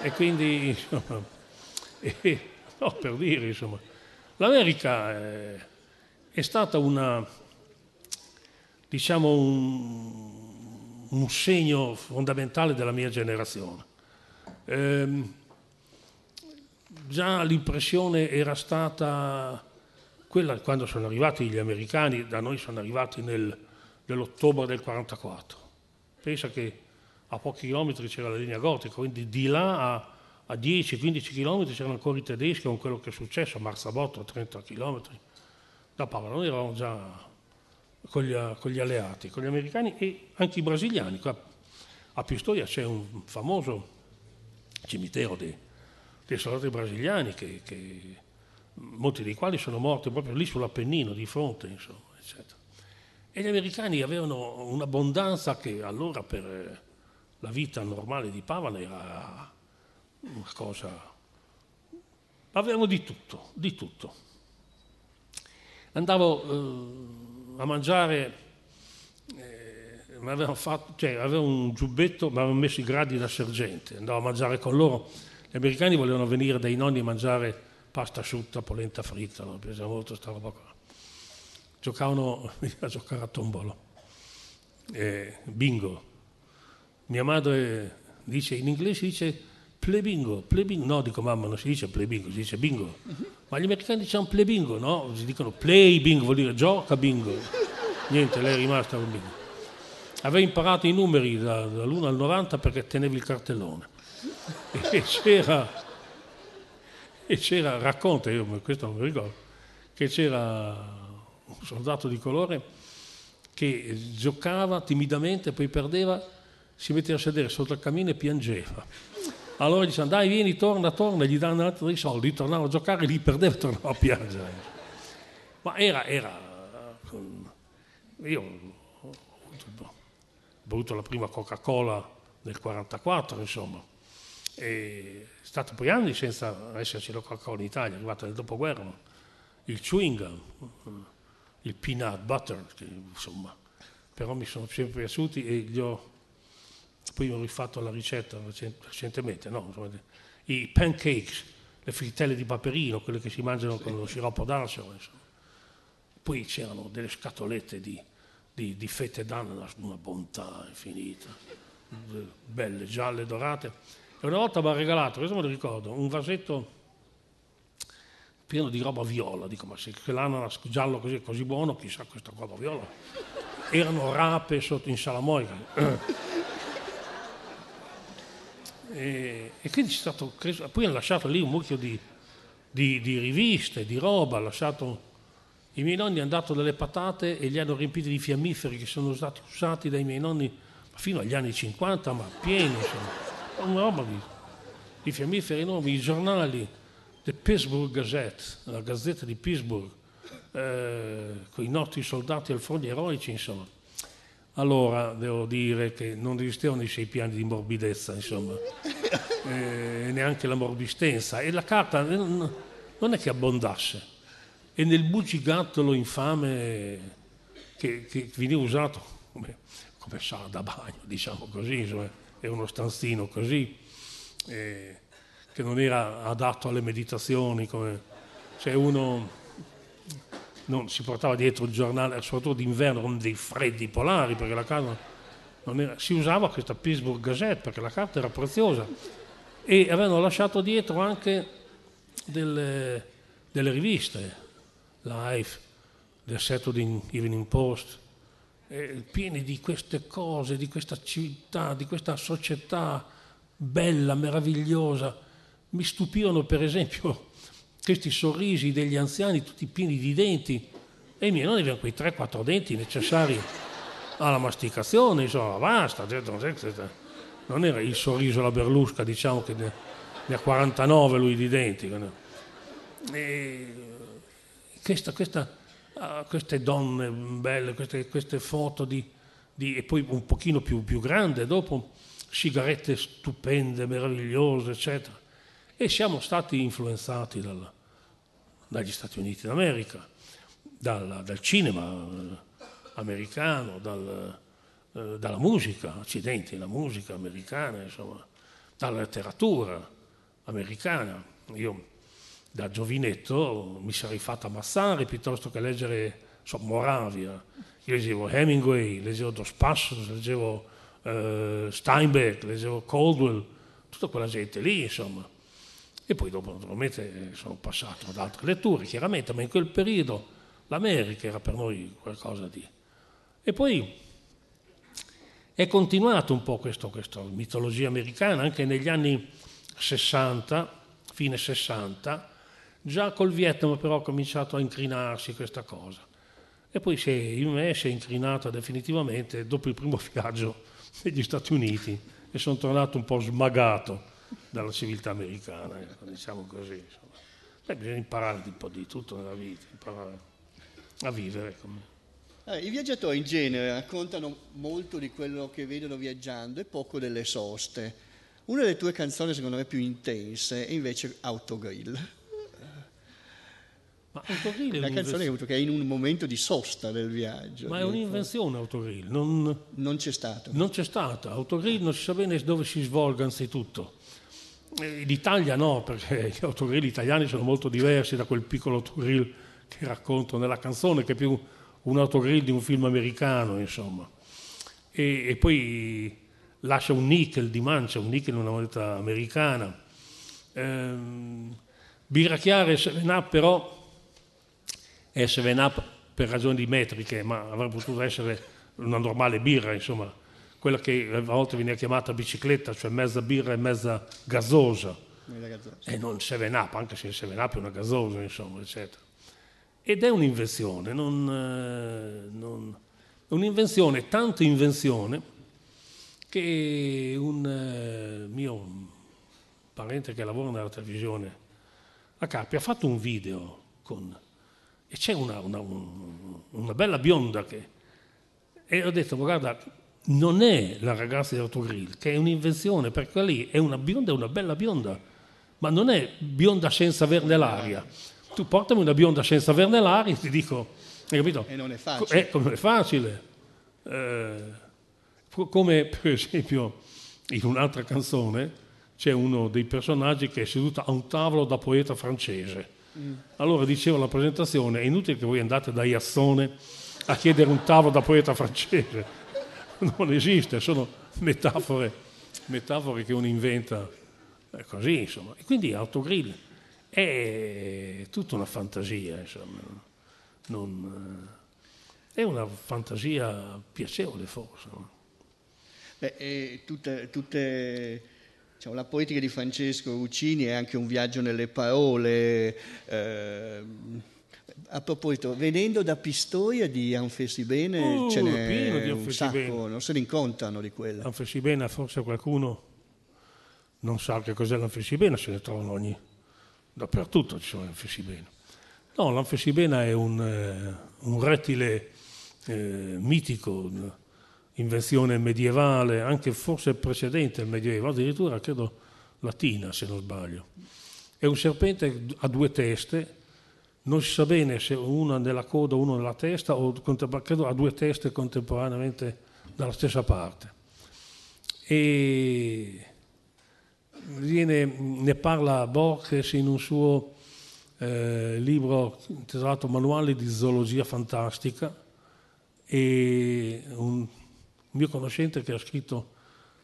E quindi, insomma, e, no, per dire, insomma, l'America è, è stata una, diciamo, un, un, segno fondamentale della mia generazione. Ehm, già l'impressione era stata quella quando sono arrivati gli americani, da noi sono arrivati nel dell'ottobre del 44. Pensa che a pochi chilometri c'era la linea gotica, quindi di là a, a 10-15 chilometri c'erano ancora i tedeschi con quello che è successo a Marzabotto a 30 chilometri. Da Paolo noi eravamo già con gli, con gli, alleati, con gli americani e anche i brasiliani. Qua a Pistoia c'è un famoso cimitero dei, dei soldati brasiliani, che, che, molti dei quali sono morti proprio lì sull'Appennino, di fronte, insomma, eccetera. E gli americani avevano un'abbondanza che allora per la vita normale di Pavan era una cosa... Avevamo di tutto, di tutto. Andavo eh, a mangiare, eh, avevano fatto, cioè, avevo un giubbetto, mi avevano messo i gradi da sergente, andavo a mangiare con loro. Gli americani volevano venire dai nonni a mangiare pasta asciutta, polenta fritta, mi piaceva molto questa roba qua giocavano a giocare a tombolo, eh, bingo. Mia madre dice, in inglese dice play bingo, play bingo. No, dico mamma, non si dice play bingo, si dice bingo. Ma gli americani dicono play bingo, no? Si dicono play bingo, vuol dire gioca bingo. Niente, lei è rimasta con bingo. Aveva imparato i numeri da, dall'1 al 90 perché tenevi il cartellone. E c'era, e c'era, racconta, io questo non mi ricordo, che c'era un soldato di colore che giocava timidamente, poi perdeva, si metteva a sedere sotto il camino e piangeva. Allora gli dicevano dai vieni, torna, torna, gli danno altri soldi, tornava a giocare, li perdeva e tornava a piangere. Ma era, era io ho bevuto la prima Coca-Cola nel 1944, insomma, è stato poi anni senza esserci la Coca-Cola in Italia, è arrivata nel dopoguerra, il chewing gum il peanut butter, che, insomma, però mi sono sempre piaciuti e gli ho, poi ho rifatto la ricetta recentemente, no? insomma, i pancakes, le frittelle di paperino, quelle che si mangiano con lo sciroppo d'arseno, poi c'erano delle scatolette di, di, di fette d'ananas, una bontà infinita, belle, gialle, dorate. E una volta mi ha regalato, questo me lo ricordo, un vasetto pieno di roba viola. Dico, ma se quell'ananas giallo così così buono, chissà questa roba viola. Erano rape sotto in salamoica. e, e, quindi c'è stato, poi hanno lasciato lì un mucchio di, di, di riviste, di roba, lasciato... I miei nonni hanno dato delle patate e li hanno riempiti di fiammiferi che sono stati usati dai miei nonni fino agli anni 50, ma pieni, insomma. Una roba di, di fiammiferi enormi, i giornali, The Pittsburgh Gazette, la gazzetta di Pittsburgh, eh, con i nostri soldati al fronte eroici, insomma. Allora devo dire che non esistevano i sei piani di morbidezza, insomma, eh, neanche la morbistenza. E la carta non è che abbondasse. E nel bugigattolo infame che, che veniva usato come, come, sala da bagno, diciamo così, insomma, è uno stanzino così. Eh, che non era adatto alle meditazioni, come cioè uno non si portava dietro il giornale, soprattutto d'inverno con dei freddi polari, perché la carta non era, si usava questa Pittsburgh Gazette perché la carta era preziosa e avevano lasciato dietro anche delle, delle riviste, Life, The Saturday Evening Post, eh, pieni di queste cose, di questa città, di questa società bella, meravigliosa mi stupirono per esempio questi sorrisi degli anziani tutti pieni di denti e i miei non avevano quei 3-4 denti necessari alla masticazione, insomma, basta. Non era il sorriso alla Berlusca, diciamo che ne, ha 49 lui di denti. Questa, questa, uh, queste donne belle, queste, queste foto di, di, e poi un pochino più, più grande, dopo sigarette stupende, meravigliose, eccetera e siamo stati influenzati dal, dagli Stati Uniti d'America, dal, dal cinema eh, americano, dal, eh, dalla musica, accidenti, la musica americana, insomma, dalla letteratura americana. Io da giovinetto mi sarei fatto ammazzare piuttosto che leggere so, Moravia. Io leggevo Hemingway, leggevo Dos Passos, leggevo eh, Steinbeck, leggevo Caldwell, tutta quella gente lì, insomma e poi dopo naturalmente sono passato ad altre letture, chiaramente, ma in quel periodo l'America era per noi qualcosa di... E poi è continuato un po' questo, questa mitologia americana anche negli anni 60, fine 60, già col Vietnam però ha cominciato a incrinarsi questa cosa. E poi si è, in me si è incrinata definitivamente dopo il primo viaggio negli Stati Uniti e sono tornato un po' smagato dalla civiltà americana, ecco, diciamo così. Beh, bisogna imparare un po' di tutto nella vita, imparare a vivere. Eh, I viaggiatori in genere raccontano molto di quello che vedono viaggiando e poco delle soste. Una delle tue canzoni, secondo me, più intense è invece Autogrill. Ma Autogrill è una canzone che è in un momento di sosta del viaggio. Ma è un'invenzione Autogrill, non, non c'è stato. Non c'è stata. Autogrill non si sa bene dove si svolga anzitutto. Eh, in Italia no, perché gli autogrill italiani sono molto diversi da quel piccolo autogrill che racconto nella canzone, che è più un autogrill di un film americano, insomma. E, e poi lascia un nickel di mancia, un nickel in una moneta americana. Ehm, birra chiara e 7 però è 7 per ragioni di metriche, ma avrebbe potuto essere una normale birra, insomma quella che a volte viene chiamata bicicletta, cioè mezza birra e mezza gasosa. E non 7-up, anche se il 7-up è una gasosa, insomma, eccetera. Ed è un'invenzione, non, eh, non, un'invenzione, tanto invenzione, che un eh, mio parente che lavora nella televisione a Carpi ha fatto un video con, e c'è una, una, una bella bionda che... E ho detto, guarda, non è la ragazza di Autogrill, che è un'invenzione, perché quella lì è una bionda, è una bella bionda, ma non è bionda senza averne l'aria. Tu portami una bionda senza averne l'aria e ti dico, hai capito? E non è facile. È, non è facile. Eh, come per esempio in un'altra canzone c'è uno dei personaggi che è seduto a un tavolo da poeta francese. Mm. Allora dicevo alla presentazione, è inutile che voi andate da Iassone a chiedere un tavolo da poeta francese non esiste, sono metafore, metafore che uno inventa è così, insomma. E quindi autogrill è tutta una fantasia, insomma. Non, è una fantasia piacevole forse. Beh, tutte, tutte diciamo, la poetica di Francesco Ruccini è anche un viaggio nelle parole. Eh, a proposito, venendo da Pistoia di Anfessibene uh, ce n'è un sacco, non se ne incontrano di quella. Anfessibene, forse qualcuno non sa che cos'è l'anfessibena, se ne trovano ogni... dappertutto ci sono l'anfessibena. No, l'anfessibena è un, eh, un rettile eh, mitico, invenzione medievale, anche forse precedente al Medioevo, addirittura credo latina se non sbaglio. È un serpente a due teste, non si sa bene se una nella coda o uno nella testa, o credo ha due teste contemporaneamente dalla stessa parte. E viene, ne parla Borges in un suo eh, libro intitolato Manuale di zoologia fantastica e un mio conoscente che ha scritto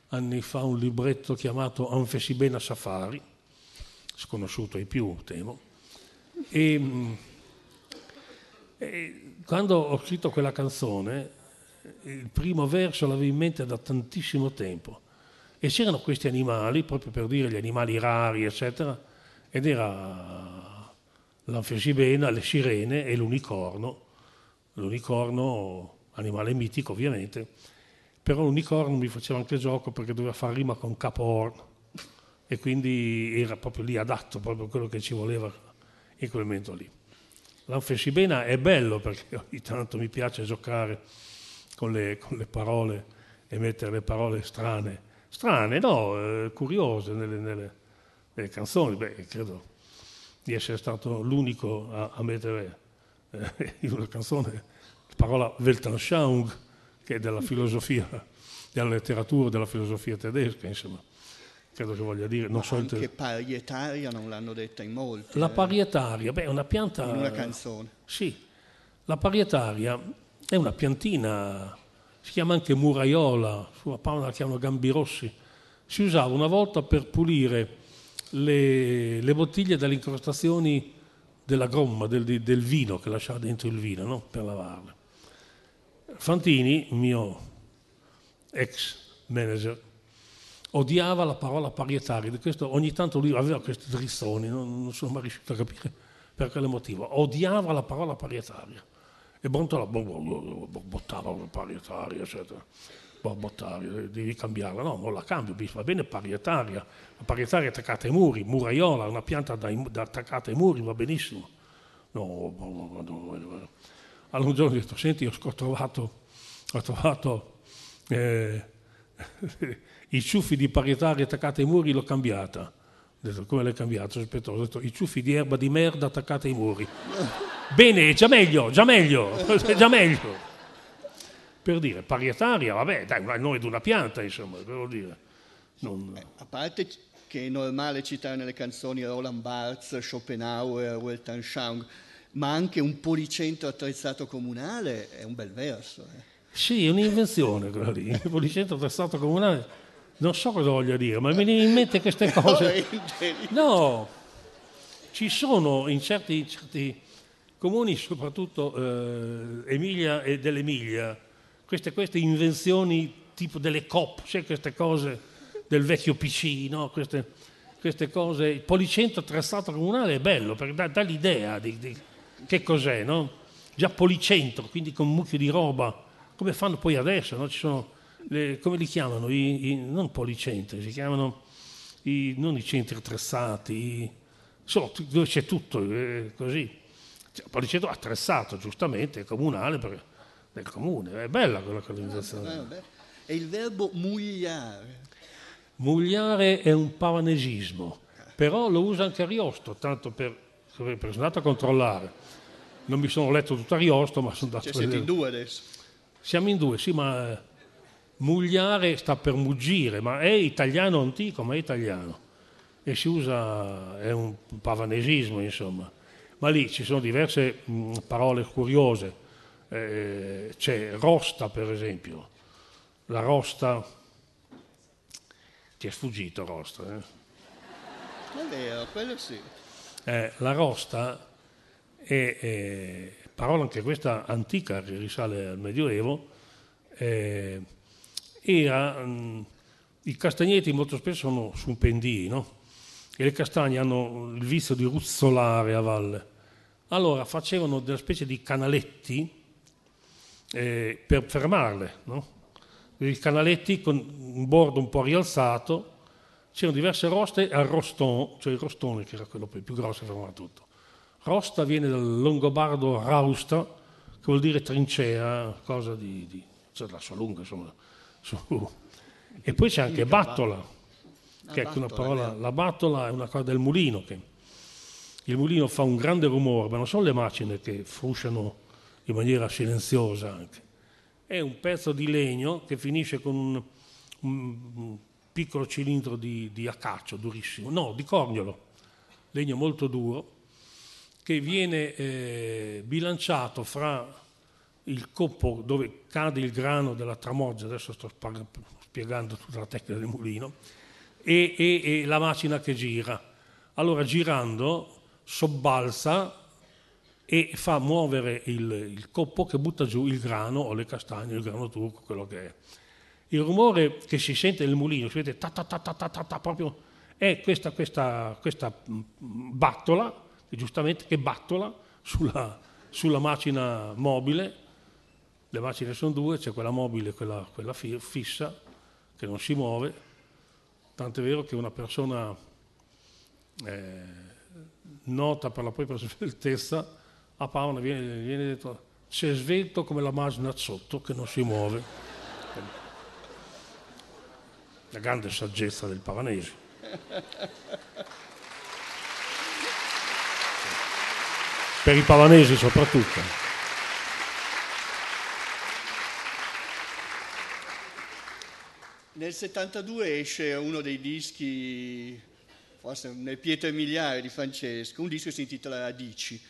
anni fa un libretto chiamato Anfessibena Safari, sconosciuto ai più, temo. E, e quando ho scritto quella canzone, il primo verso l'avevo in mente da tantissimo tempo. E c'erano questi animali, proprio per dire gli animali rari, eccetera, ed era l'anfesibena, le sirene e l'unicorno, l'unicorno, animale mitico ovviamente, però l'unicorno mi faceva anche gioco perché doveva fare rima con caporn. E quindi era proprio lì adatto, proprio quello che ci voleva in quel momento lì. L'anfesibena è bello perché ogni tanto mi piace giocare con le, con le parole e mettere le parole strane strane, no, eh, curiose nelle, nelle, nelle, canzoni. Beh, credo di essere stato l'unico a, a mettere eh, in una canzone la parola Weltanschauung, che è della filosofia, della letteratura, della filosofia tedesca, insomma. Credo che voglia dire, non so anche parietaria non l'hanno detta in molti. La eh. parietaria, beh, è una pianta... In una canzone. Sì, la parietaria è una piantina si chiama anche muraiola, sulla Paola la chiamano gambirossi, si usava una volta per pulire le, le bottiglie dalle incrostazioni della gomma, del, del, vino che lasciava dentro il vino, no? per lavarle. Fantini, mio ex manager, odiava la parola parietaria, questo, ogni tanto lui aveva questi drizzoni, non, non sono mai riuscito a capire per quale motivo, odiava la parola parietaria e Brontola bottava una parietaria, eccetera. Bottaria, devi cambiarla, no, non la cambio, va bene parietaria, la parietaria attaccata ai muri, muraiola, una pianta da, da attaccata ai muri, va benissimo. No, allora un giorno ho detto, senti, ho trovato, ho trovato eh, i ciuffi di parietaria attaccati ai muri, l'ho cambiata. Ho detto, come l'hai cambiato? Ho detto, i ciuffi di erba di merda attaccati ai muri. Bene, già meglio, già meglio, già meglio. Per dire, parietaria, vabbè, dai, il nome di una pianta, insomma, devo dire. Non... Eh, a parte che è normale citare nelle canzoni Roland Barthes, Schopenhauer, Weltanschauung, ma anche un policentro attrezzato comunale è un bel verso. Eh. Sì, è un'invenzione quella lì, il policentro attrezzato comunale. Non so cosa voglia dire, ma mi viene in mente queste cose. No, ci sono in certi, in certi comuni, soprattutto eh, Emilia e dell'Emilia, queste, queste, invenzioni tipo delle COP, cioè queste cose del vecchio PC, no? queste, queste, cose. Il policentro attrezzato comunale è bello perché dà, dà l'idea di, di, che cos'è, no? Già policentro, quindi con un mucchio di roba, come fanno poi adesso, no? Ci sono le, come li chiamano? I, i, non policentri, si chiamano i, non i centri attrezzati, insomma, dove c'è tutto, eh, così cioè, Policeto attrezzato, giustamente, è comunale perché del comune, è bella quella colonizzazione. E il verbo mugliare? Mugliare è un pavanesismo, però lo usa anche Ariosto, tanto per, per sono andato a controllare. Non mi sono letto tutto Ariosto, ma sono andato cioè, a vedere. Siete in due adesso? Siamo in due, sì, ma eh, mugliare sta per muggire, ma è italiano antico, ma è italiano. E si usa, è un pavanesismo, insomma ma lì ci sono diverse mh, parole curiose. Eh, c'è rosta, per esempio. La rosta, ti è sfuggito rosta, eh? È vero, quello sì. Eh, la rosta è, è, parola anche questa antica che risale al Medioevo, eh, era, mh, i castagneti molto spesso sono su un pendii, no? E le castagne hanno il vizio di ruzzolare a valle. Allora facevano delle specie di canaletti eh, per fermarle, no? I canaletti con un bordo un po' rialzato, c'erano diverse roste al roston, cioè il rostone che era quello più grosso che fermava tutto. Rosta viene dal longobardo rausta, che vuol dire trincea, cosa di, di cioè la sua lunga, insomma. Su. E poi c'è anche battola, che è una parola, la battola è una cosa del mulino, che il mulino fa un grande rumore, ma non sono le macine che frusciano in maniera silenziosa anche. È un pezzo di legno che finisce con un, un piccolo cilindro di, di acaccio durissimo, no, di corniolo, legno molto duro, che viene eh, bilanciato fra il coppo dove cade il grano della tramoggia, adesso sto spiegando tutta la tecnica del mulino, e, e, e la macina che gira. Allora girando sobbalza e fa muovere il, il, coppo che butta giù il grano o le castagne, il grano turco, quello che è. Il rumore che si sente nel mulino, si vede ta ta ta ta ta ta, ta proprio, è questa, questa, questa battola giustamente che battola sulla, sulla macina mobile, le macine sono due, c'è quella mobile e quella, quella fissa che non si muove, tanto è vero che una persona eh, nota per la propria sveltezza a Paola viene, viene detto si è svelto come la macina sotto che non si muove. La grande saggezza del Pavanesi. per i pavanesi soprattutto. Nel 72 esce uno dei dischi, forse nel pietre miliare di Francesco, un disco che si intitola Radici,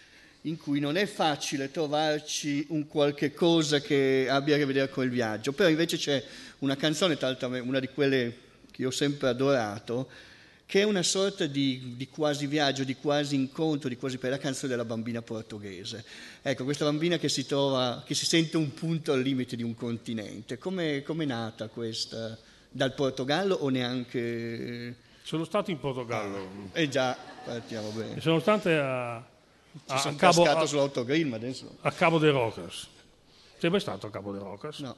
in cui non è facile trovarci un qualche cosa che abbia a che vedere con il viaggio, però invece c'è una canzone, una di quelle che ho sempre adorato, che è una sorta di, di, quasi viaggio, di quasi incontro, di quasi per la canzone della bambina portoghese. Ecco, questa bambina che si trova, che si sente un punto al limite di un continente. Come è nata questa? Dal Portogallo o neanche... Sono stato in Portogallo. Ah, eh già, partiamo bene. Sono stato a, a, Ci sono a Cabo, a, sull'autogrill, ma adesso... A Cabo de Rocas. Sei mai stato a Cabo de Rocas? No.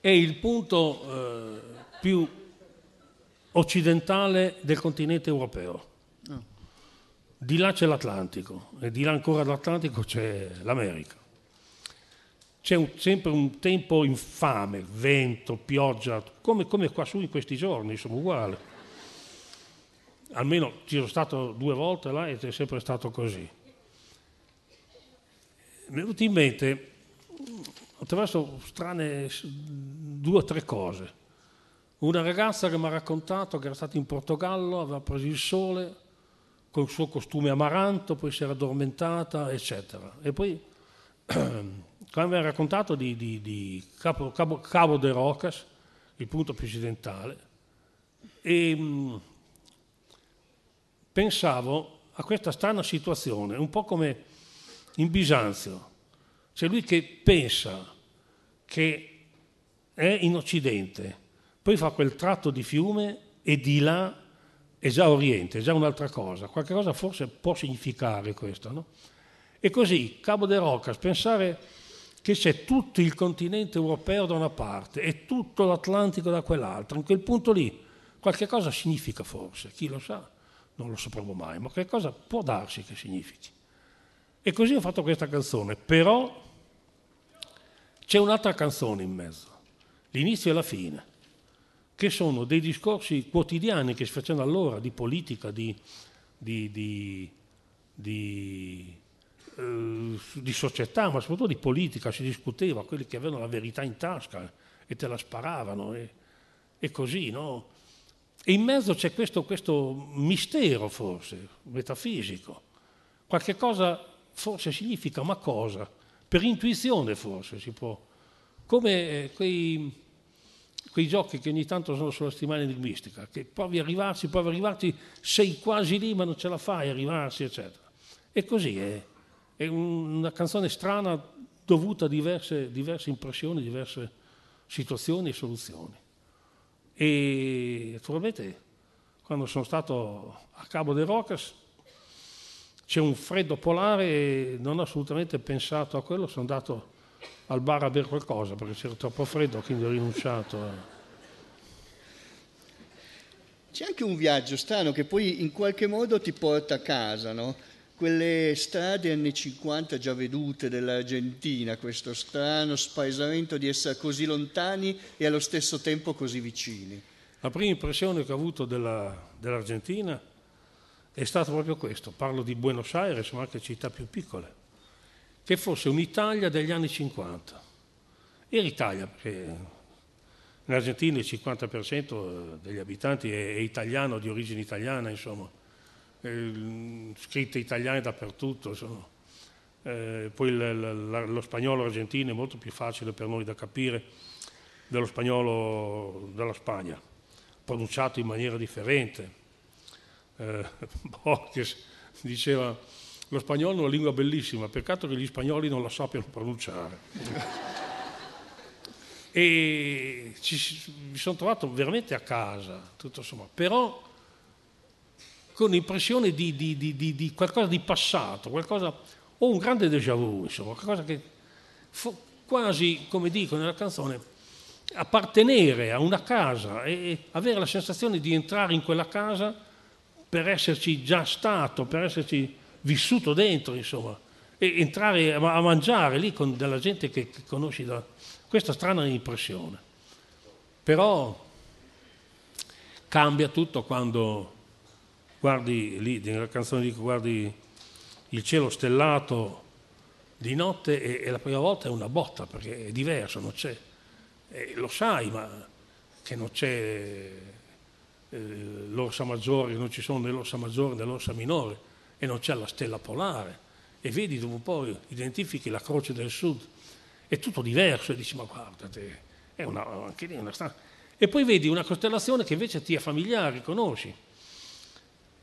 È il punto eh, più occidentale del continente europeo. Oh. Di là c'è l'Atlantico e di là ancora dall'Atlantico c'è l'America. C'è un, sempre un tempo infame, vento, pioggia, come, come qua su in questi giorni, sono uguali. Almeno ci sono stato due volte là ed è sempre stato così. Mi è venuto in mente, attraverso strane due o tre cose. Una ragazza che mi ha raccontato che era stata in Portogallo, aveva preso il sole con il suo costume amaranto, poi si era addormentata, eccetera. E poi, quando mi ha raccontato di, di, di Cabo, Cabo, Cabo, de Rocas, il punto più occidentale, e mh, mm, pensavo a questa strana situazione, un po' come in Bisanzio. C'è lui che pensa che è in Occidente, poi fa quel tratto di fiume e di là è già Oriente, è già un'altra cosa, qualche cosa forse può significare questo. No? E così, Cabo de Rocas, pensare che c'è tutto il continente europeo da una parte e tutto l'Atlantico da quell'altra, in quel punto lì qualche cosa significa forse, chi lo sa, non lo sapremo mai, ma qualche cosa può darsi che significhi. E così ho fatto questa canzone, però c'è un'altra canzone in mezzo, l'inizio e la fine che sono dei discorsi quotidiani che si facevano allora di politica, di, di, di, di eh, società, ma soprattutto di politica, si discuteva, quelli che avevano la verità in tasca e te la sparavano e, e così, no? E in mezzo c'è questo, questo mistero forse, metafisico, qualche cosa forse significa, ma cosa? Per intuizione forse si può, come quei quei giochi che ogni tanto sono sulla settimana enigmistica, che provi a arrivarci, provi a arrivarci, sei quasi lì ma non ce la fai a arrivarci, eccetera. E così è, è una canzone strana dovuta a diverse, diverse impressioni, diverse situazioni e soluzioni. E naturalmente quando sono stato a Cabo de Rocas c'è un freddo polare e non ho assolutamente pensato a quello, sono andato al bar a bere qualcosa perché c'era troppo freddo, quindi ho rinunciato. A... C'è anche un viaggio strano che poi in qualche modo ti porta a casa, no? Quelle strade anni 50 già vedute dell'Argentina, questo strano spaesamento di essere così lontani e allo stesso tempo così vicini. La prima impressione che ho avuto della, dell'Argentina è stata proprio questo, parlo di Buenos Aires, ma anche città più piccole, che fosse un'Italia degli anni 50. Era Italia, perché in Argentina il 50% degli abitanti è italiano, di origine italiana, insomma eh, scritte italiane dappertutto. Eh, poi l, l, lo spagnolo argentino è molto più facile per noi da capire dello spagnolo della Spagna, pronunciato in maniera differente. Eh, Borges diceva lo spagnolo è una lingua bellissima, peccato che gli spagnoli non la sappiano pronunciare. e ci, mi sono trovato veramente a casa, tutto somma. però con l'impressione di, di, di, di, qualcosa di passato, qualcosa, o un grande déjà vu, insomma, qualcosa che quasi, come dico nella canzone, appartenere a una casa e avere la sensazione di entrare in quella casa per esserci già stato, per esserci vissuto dentro, insomma, e entrare a mangiare lì con della gente che, che conosci da questa strana impressione. Però cambia tutto quando guardi lì, nella canzone dico guardi il cielo stellato di notte e, e la prima volta è una botta perché è diverso, non c'è, eh, lo sai ma che non c'è eh, l'orsa maggiore, non ci sono né l'orsa maggiore né l'orsa minore e non c'è la stella polare e vedi dopo un po' identifichi la croce del sud, è tutto diverso e dici ma guardate, è una, anche lì una strana. E poi vedi una costellazione che invece ti è familiare, conosci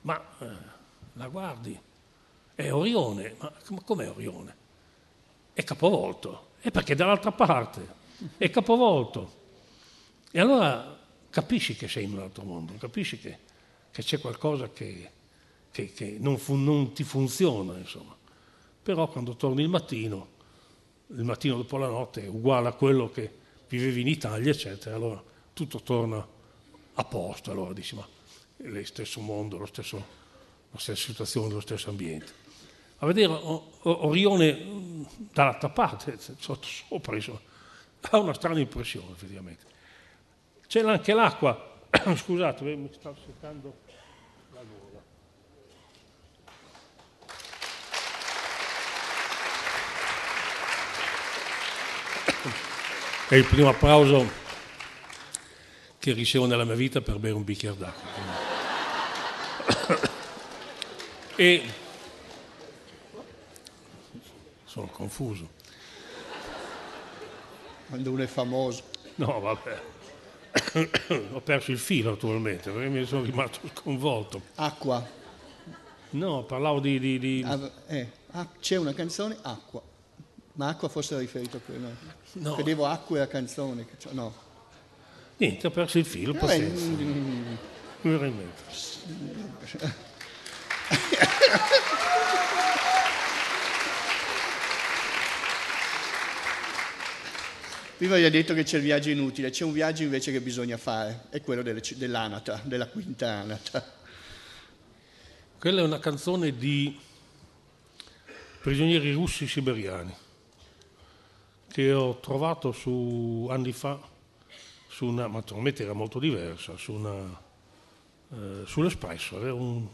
ma eh, la guardi, è Orione, ma com'è Orione? È capovolto, è perché è dall'altra parte, è capovolto. E allora capisci che sei in un altro mondo, capisci che, che c'è qualcosa che, che, che non, fu, non, ti funziona, insomma. Però quando torni il mattino, il mattino dopo la notte è uguale a quello che vivevi in Italia, eccetera, allora tutto torna a posto, allora dici ma lo stesso mondo, lo stesso, la stessa situazione, lo stesso ambiente. A vedere Orione mm, dall'altra parte, sotto sopra, insomma, ha una strana impressione effettivamente. C'è anche l'acqua, scusate, mi sta seccando la gola. È il primo applauso che ricevo nella mia vita per bere un bicchiere d'acqua. E sono confuso. Quando uno è famoso. No, vabbè. Ho perso il filo naturalmente, perché mi sono rimasto sconvolto. Acqua. No, parlavo di... di, di... Ah, eh, ah, c'è una canzone, Acqua. Ma Acqua fosse riferito a quello. No. Credevo Acqua e la canzone. Cioè, no. Niente, ho perso il filo, pazienza. Mm, mm, mm. Veramente. Prima vi ho detto che c'è il viaggio inutile, c'è un viaggio invece che bisogna fare, è quello delle, dell'anata, della quinta anata. Quella è una canzone di prigionieri russi siberiani che ho trovato su, anni fa, su una, ma naturalmente era molto diversa, su una eh, sull'Espresso, aveva un,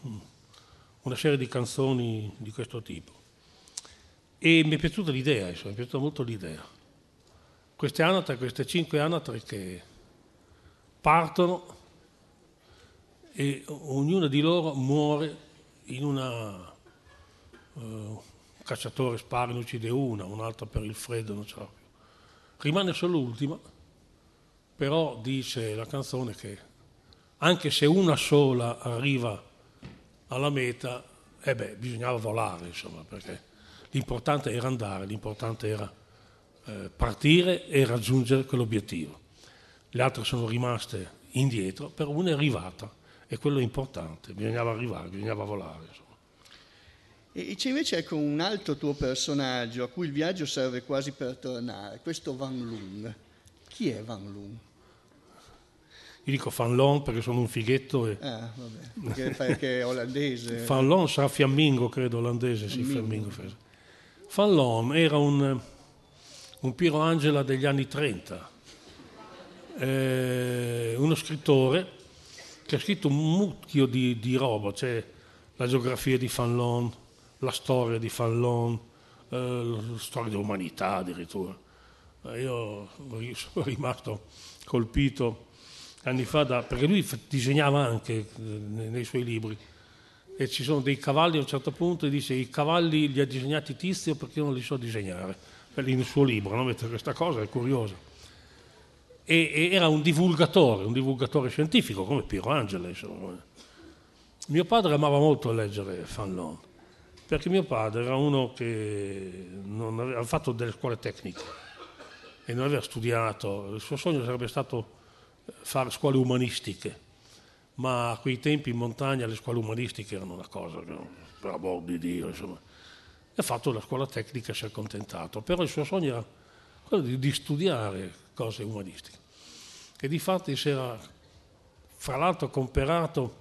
una serie di canzoni di questo tipo. E mi è piaciuta l'idea, insomma, mi è piaciuta molto l'idea. Queste anatre, queste cinque anatre che partono e ognuna di loro muore in una... Uh, un cacciatore spara, ne uccide una, un'altra per il freddo, non più. Rimane solo l'ultima però dice la canzone che anche se una sola arriva alla meta, eh beh, bisognava volare, insomma, perché l'importante era andare, l'importante era eh, partire e raggiungere quell'obiettivo. Le altre sono rimaste indietro, però una è arrivata e quello è importante, bisognava arrivare, bisognava volare. Insomma. E c'è invece ecco, un altro tuo personaggio a cui il viaggio serve quasi per tornare, questo Van Loon. Chi è Van Loon? Io dico Van Loon perché sono un fighetto. E... Ah, vabbè, perché, perché è olandese. Van Loon sarà fiammingo, credo, olandese, sì, fiammingo. Loon era un, un Piero Angela degli anni 30, eh, uno scrittore che ha scritto un mucchio di, di roba, cioè la geografia di Van Loon, la storia di Fallon, eh, la storia dell'umanità addirittura. Eh, io sono rimasto colpito anni fa, da, perché lui disegnava anche eh, nei suoi libri e ci sono dei cavalli a un certo punto e dice i cavalli li ha disegnati Tizio perché io non li so disegnare, nel suo libro, no? questa cosa, è curiosa. E, e, era un divulgatore, un divulgatore scientifico come Piero Angela. Insomma. Mio padre amava molto leggere Fanlon perché mio padre era uno che non aveva fatto delle scuole tecniche e non aveva studiato, il suo sogno sarebbe stato fare scuole umanistiche, ma a quei tempi in montagna le scuole umanistiche erano una cosa, per amor di Dio, insomma. E ha fatto la scuola tecnica e si è accontentato, però il suo sogno era quello di, di studiare cose umanistiche. E di fatti si era, fra l'altro, comperato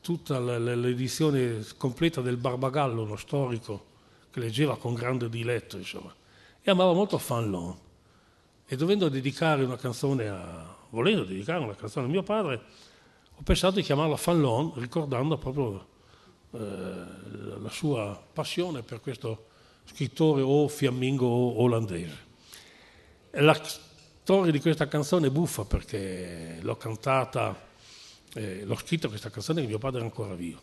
tutta l'edizione completa del Barbagallo, lo storico, che leggeva con grande diletto, insomma. E amava molto Fanlon. E dovendo dedicare una canzone a... volendo dedicare una canzone a mio padre, ho pensato di chiamarla Fanlon, ricordando proprio eh, la sua passione per questo scrittore o fiammingo o olandese. La storia di questa canzone è buffa perché l'ho cantata eh, l'ho scritto questa canzone che mio padre era ancora vivo.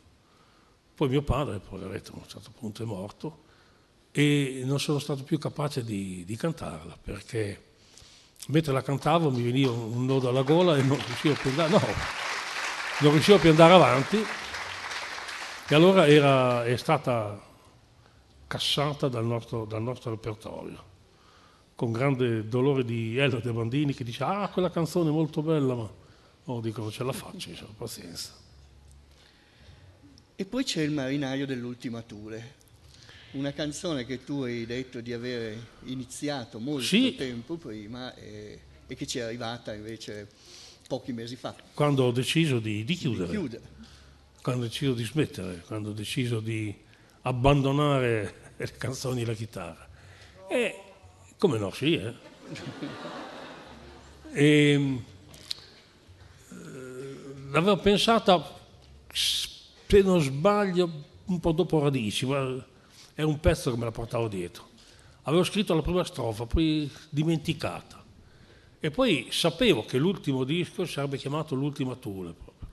Poi mio padre, poveretto, a un certo punto è morto e non sono stato più capace di, di cantarla perché mentre la cantavo mi veniva un nodo alla gola e non riuscivo più andare, no, non riuscivo più andare avanti e allora era, è stata cassata dal nostro, dal nostro repertorio con grande dolore di Elio De Bandini che dice ah quella canzone è molto bella ma Oh, dico, ce la faccio, insomma, pazienza. E poi c'è il marinaio dell'ultima Tule, una canzone che tu hai detto di aver iniziato molto sì. tempo prima e, e, che ci è arrivata invece pochi mesi fa. Quando ho deciso di, di, chiudere, di chiudere, quando ho deciso di smettere, quando ho deciso di abbandonare le canzoni e la chitarra. E come no, sì, eh. e, ehm, l'avevo pensata, se non sbaglio, un po' dopo Radici, ma è un pezzo che me la portavo dietro. Avevo scritto la prima strofa, poi dimenticata. E poi sapevo che l'ultimo disco sarebbe chiamato L'ultima Tule. Proprio.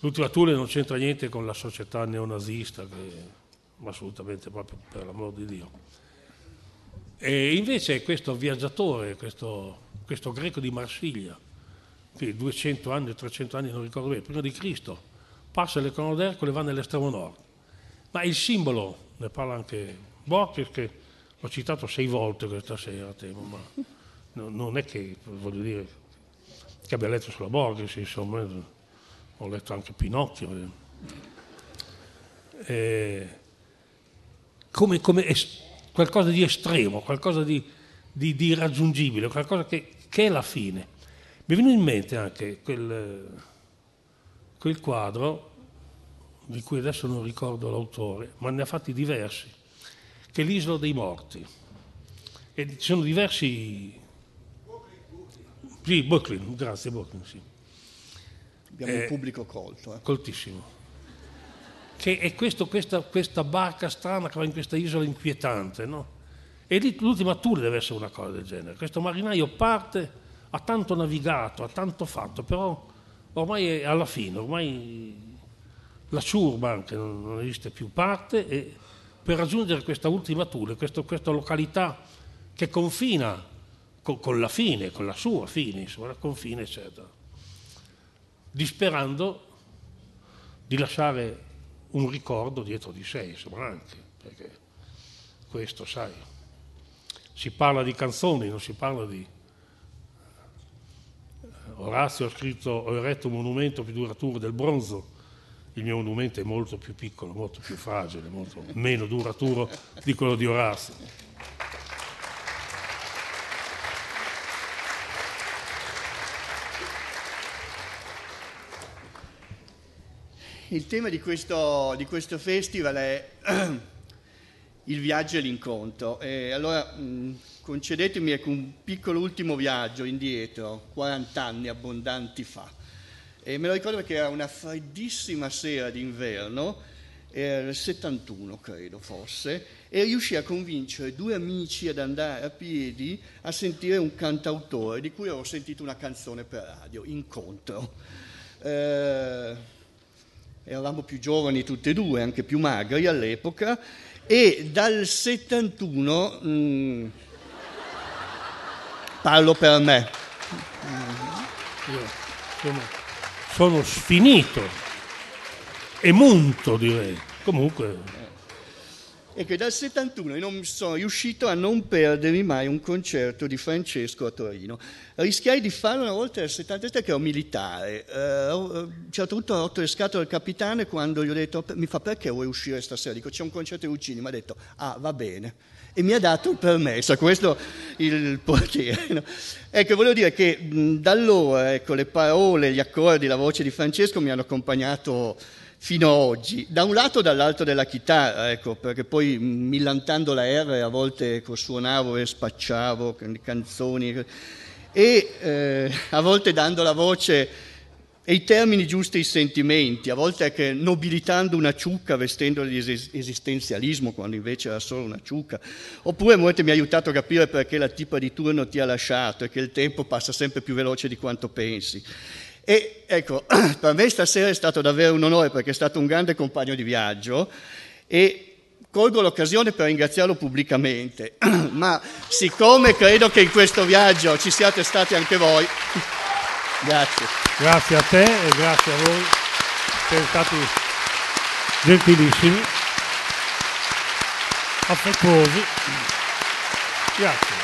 L'ultima Tule non c'entra niente con la società neonazista, che, assolutamente proprio per l'amor di Dio. E invece questo viaggiatore, questo, questo greco di Marsiglia, 200 anni, 300 anni, non ricordo bene, prima di Cristo, passa l'econo d'Ercole e va nell'estremo nord. Ma il simbolo, ne parla anche Borges, che l'ho citato sei volte questa sera, temo, ma non è che, voglio dire, che abbia letto sulla Borges, insomma, ho letto anche Pinocchio. Eh, come, come es, qualcosa di estremo, qualcosa di, di, di irraggiungibile, qualcosa che, che è la fine. Mi è venuto in mente anche quel, quel quadro, di cui adesso non ricordo l'autore, ma ne ha fatti diversi, che è l'Isola dei Morti. E ci sono diversi... Sì, Brooklyn, grazie Brooklyn, sì. Abbiamo eh, un pubblico colto. Eh. Coltissimo. Che è questo, questa, questa, barca strana che va in questa isola inquietante, no? E lì l'ultima tour deve essere una cosa del genere. Questo marinaio parte ha tanto navigato, ha tanto fatto, però ormai è alla fine, ormai la ciurba anche non esiste più parte e per raggiungere questa ultima Tule, questo, questa località che confina con, con la fine, con la sua fine, insomma, confine, eccetera, disperando di lasciare un ricordo dietro di sé, insomma, anche, perché questo, sai, si parla di canzoni, non si parla di... Orazio ha scritto, ho eretto un monumento più duraturo del bronzo, il mio monumento è molto più piccolo, molto più fragile, molto meno duraturo di quello di Orazio. Il tema di questo, di questo festival è il viaggio e l'incontro. E allora mh, concedetemi ecco, un piccolo ultimo viaggio indietro, 40 anni abbondanti fa. E me lo ricordo perché era una freddissima sera d'inverno, era il 71 credo fosse, e riuscì a convincere due amici ad andare a piedi a sentire un cantautore di cui avevo sentito una canzone per radio, Incontro. Eh, eravamo più giovani tutti e due, anche più magri all'epoca, e dal 71, mh, mm, parlo per me, Io sono, sono sfinito e munto direi, comunque e che dal 71 io non sono riuscito a non perdermi mai un concerto di Francesco a Torino. Rischiai di farlo una volta nel 73 che ero militare. Uh, a un certo punto ho rotto le scatole al capitano quando gli ho detto mi fa perché vuoi uscire stasera? Dico c'è un concerto di Uccini, mi ha detto ah va bene. E mi ha dato il permesso, questo il portiere. No? Ecco, volevo dire che da allora ecco, le parole, gli accordi, la voce di Francesco mi hanno accompagnato fino ad oggi, da un lato dall'altro della chitarra, ecco, perché poi millantando la R a volte ecco, suonavo e spacciavo canzoni e eh, a volte dando la voce e i termini giusti ai sentimenti, a volte anche nobilitando una ciucca vestendola di esistenzialismo quando invece era solo una ciucca, oppure a volte mi ha aiutato a capire perché la tipa di turno ti ha lasciato e che il tempo passa sempre più veloce di quanto pensi. E ecco, per me stasera è stato davvero un onore perché è stato un grande compagno di viaggio e colgo l'occasione per ringraziarlo pubblicamente, ma siccome credo che in questo viaggio ci siate stati anche voi, grazie. Grazie a te e grazie a voi, siete stati gentilissimi, affettuosi. Grazie.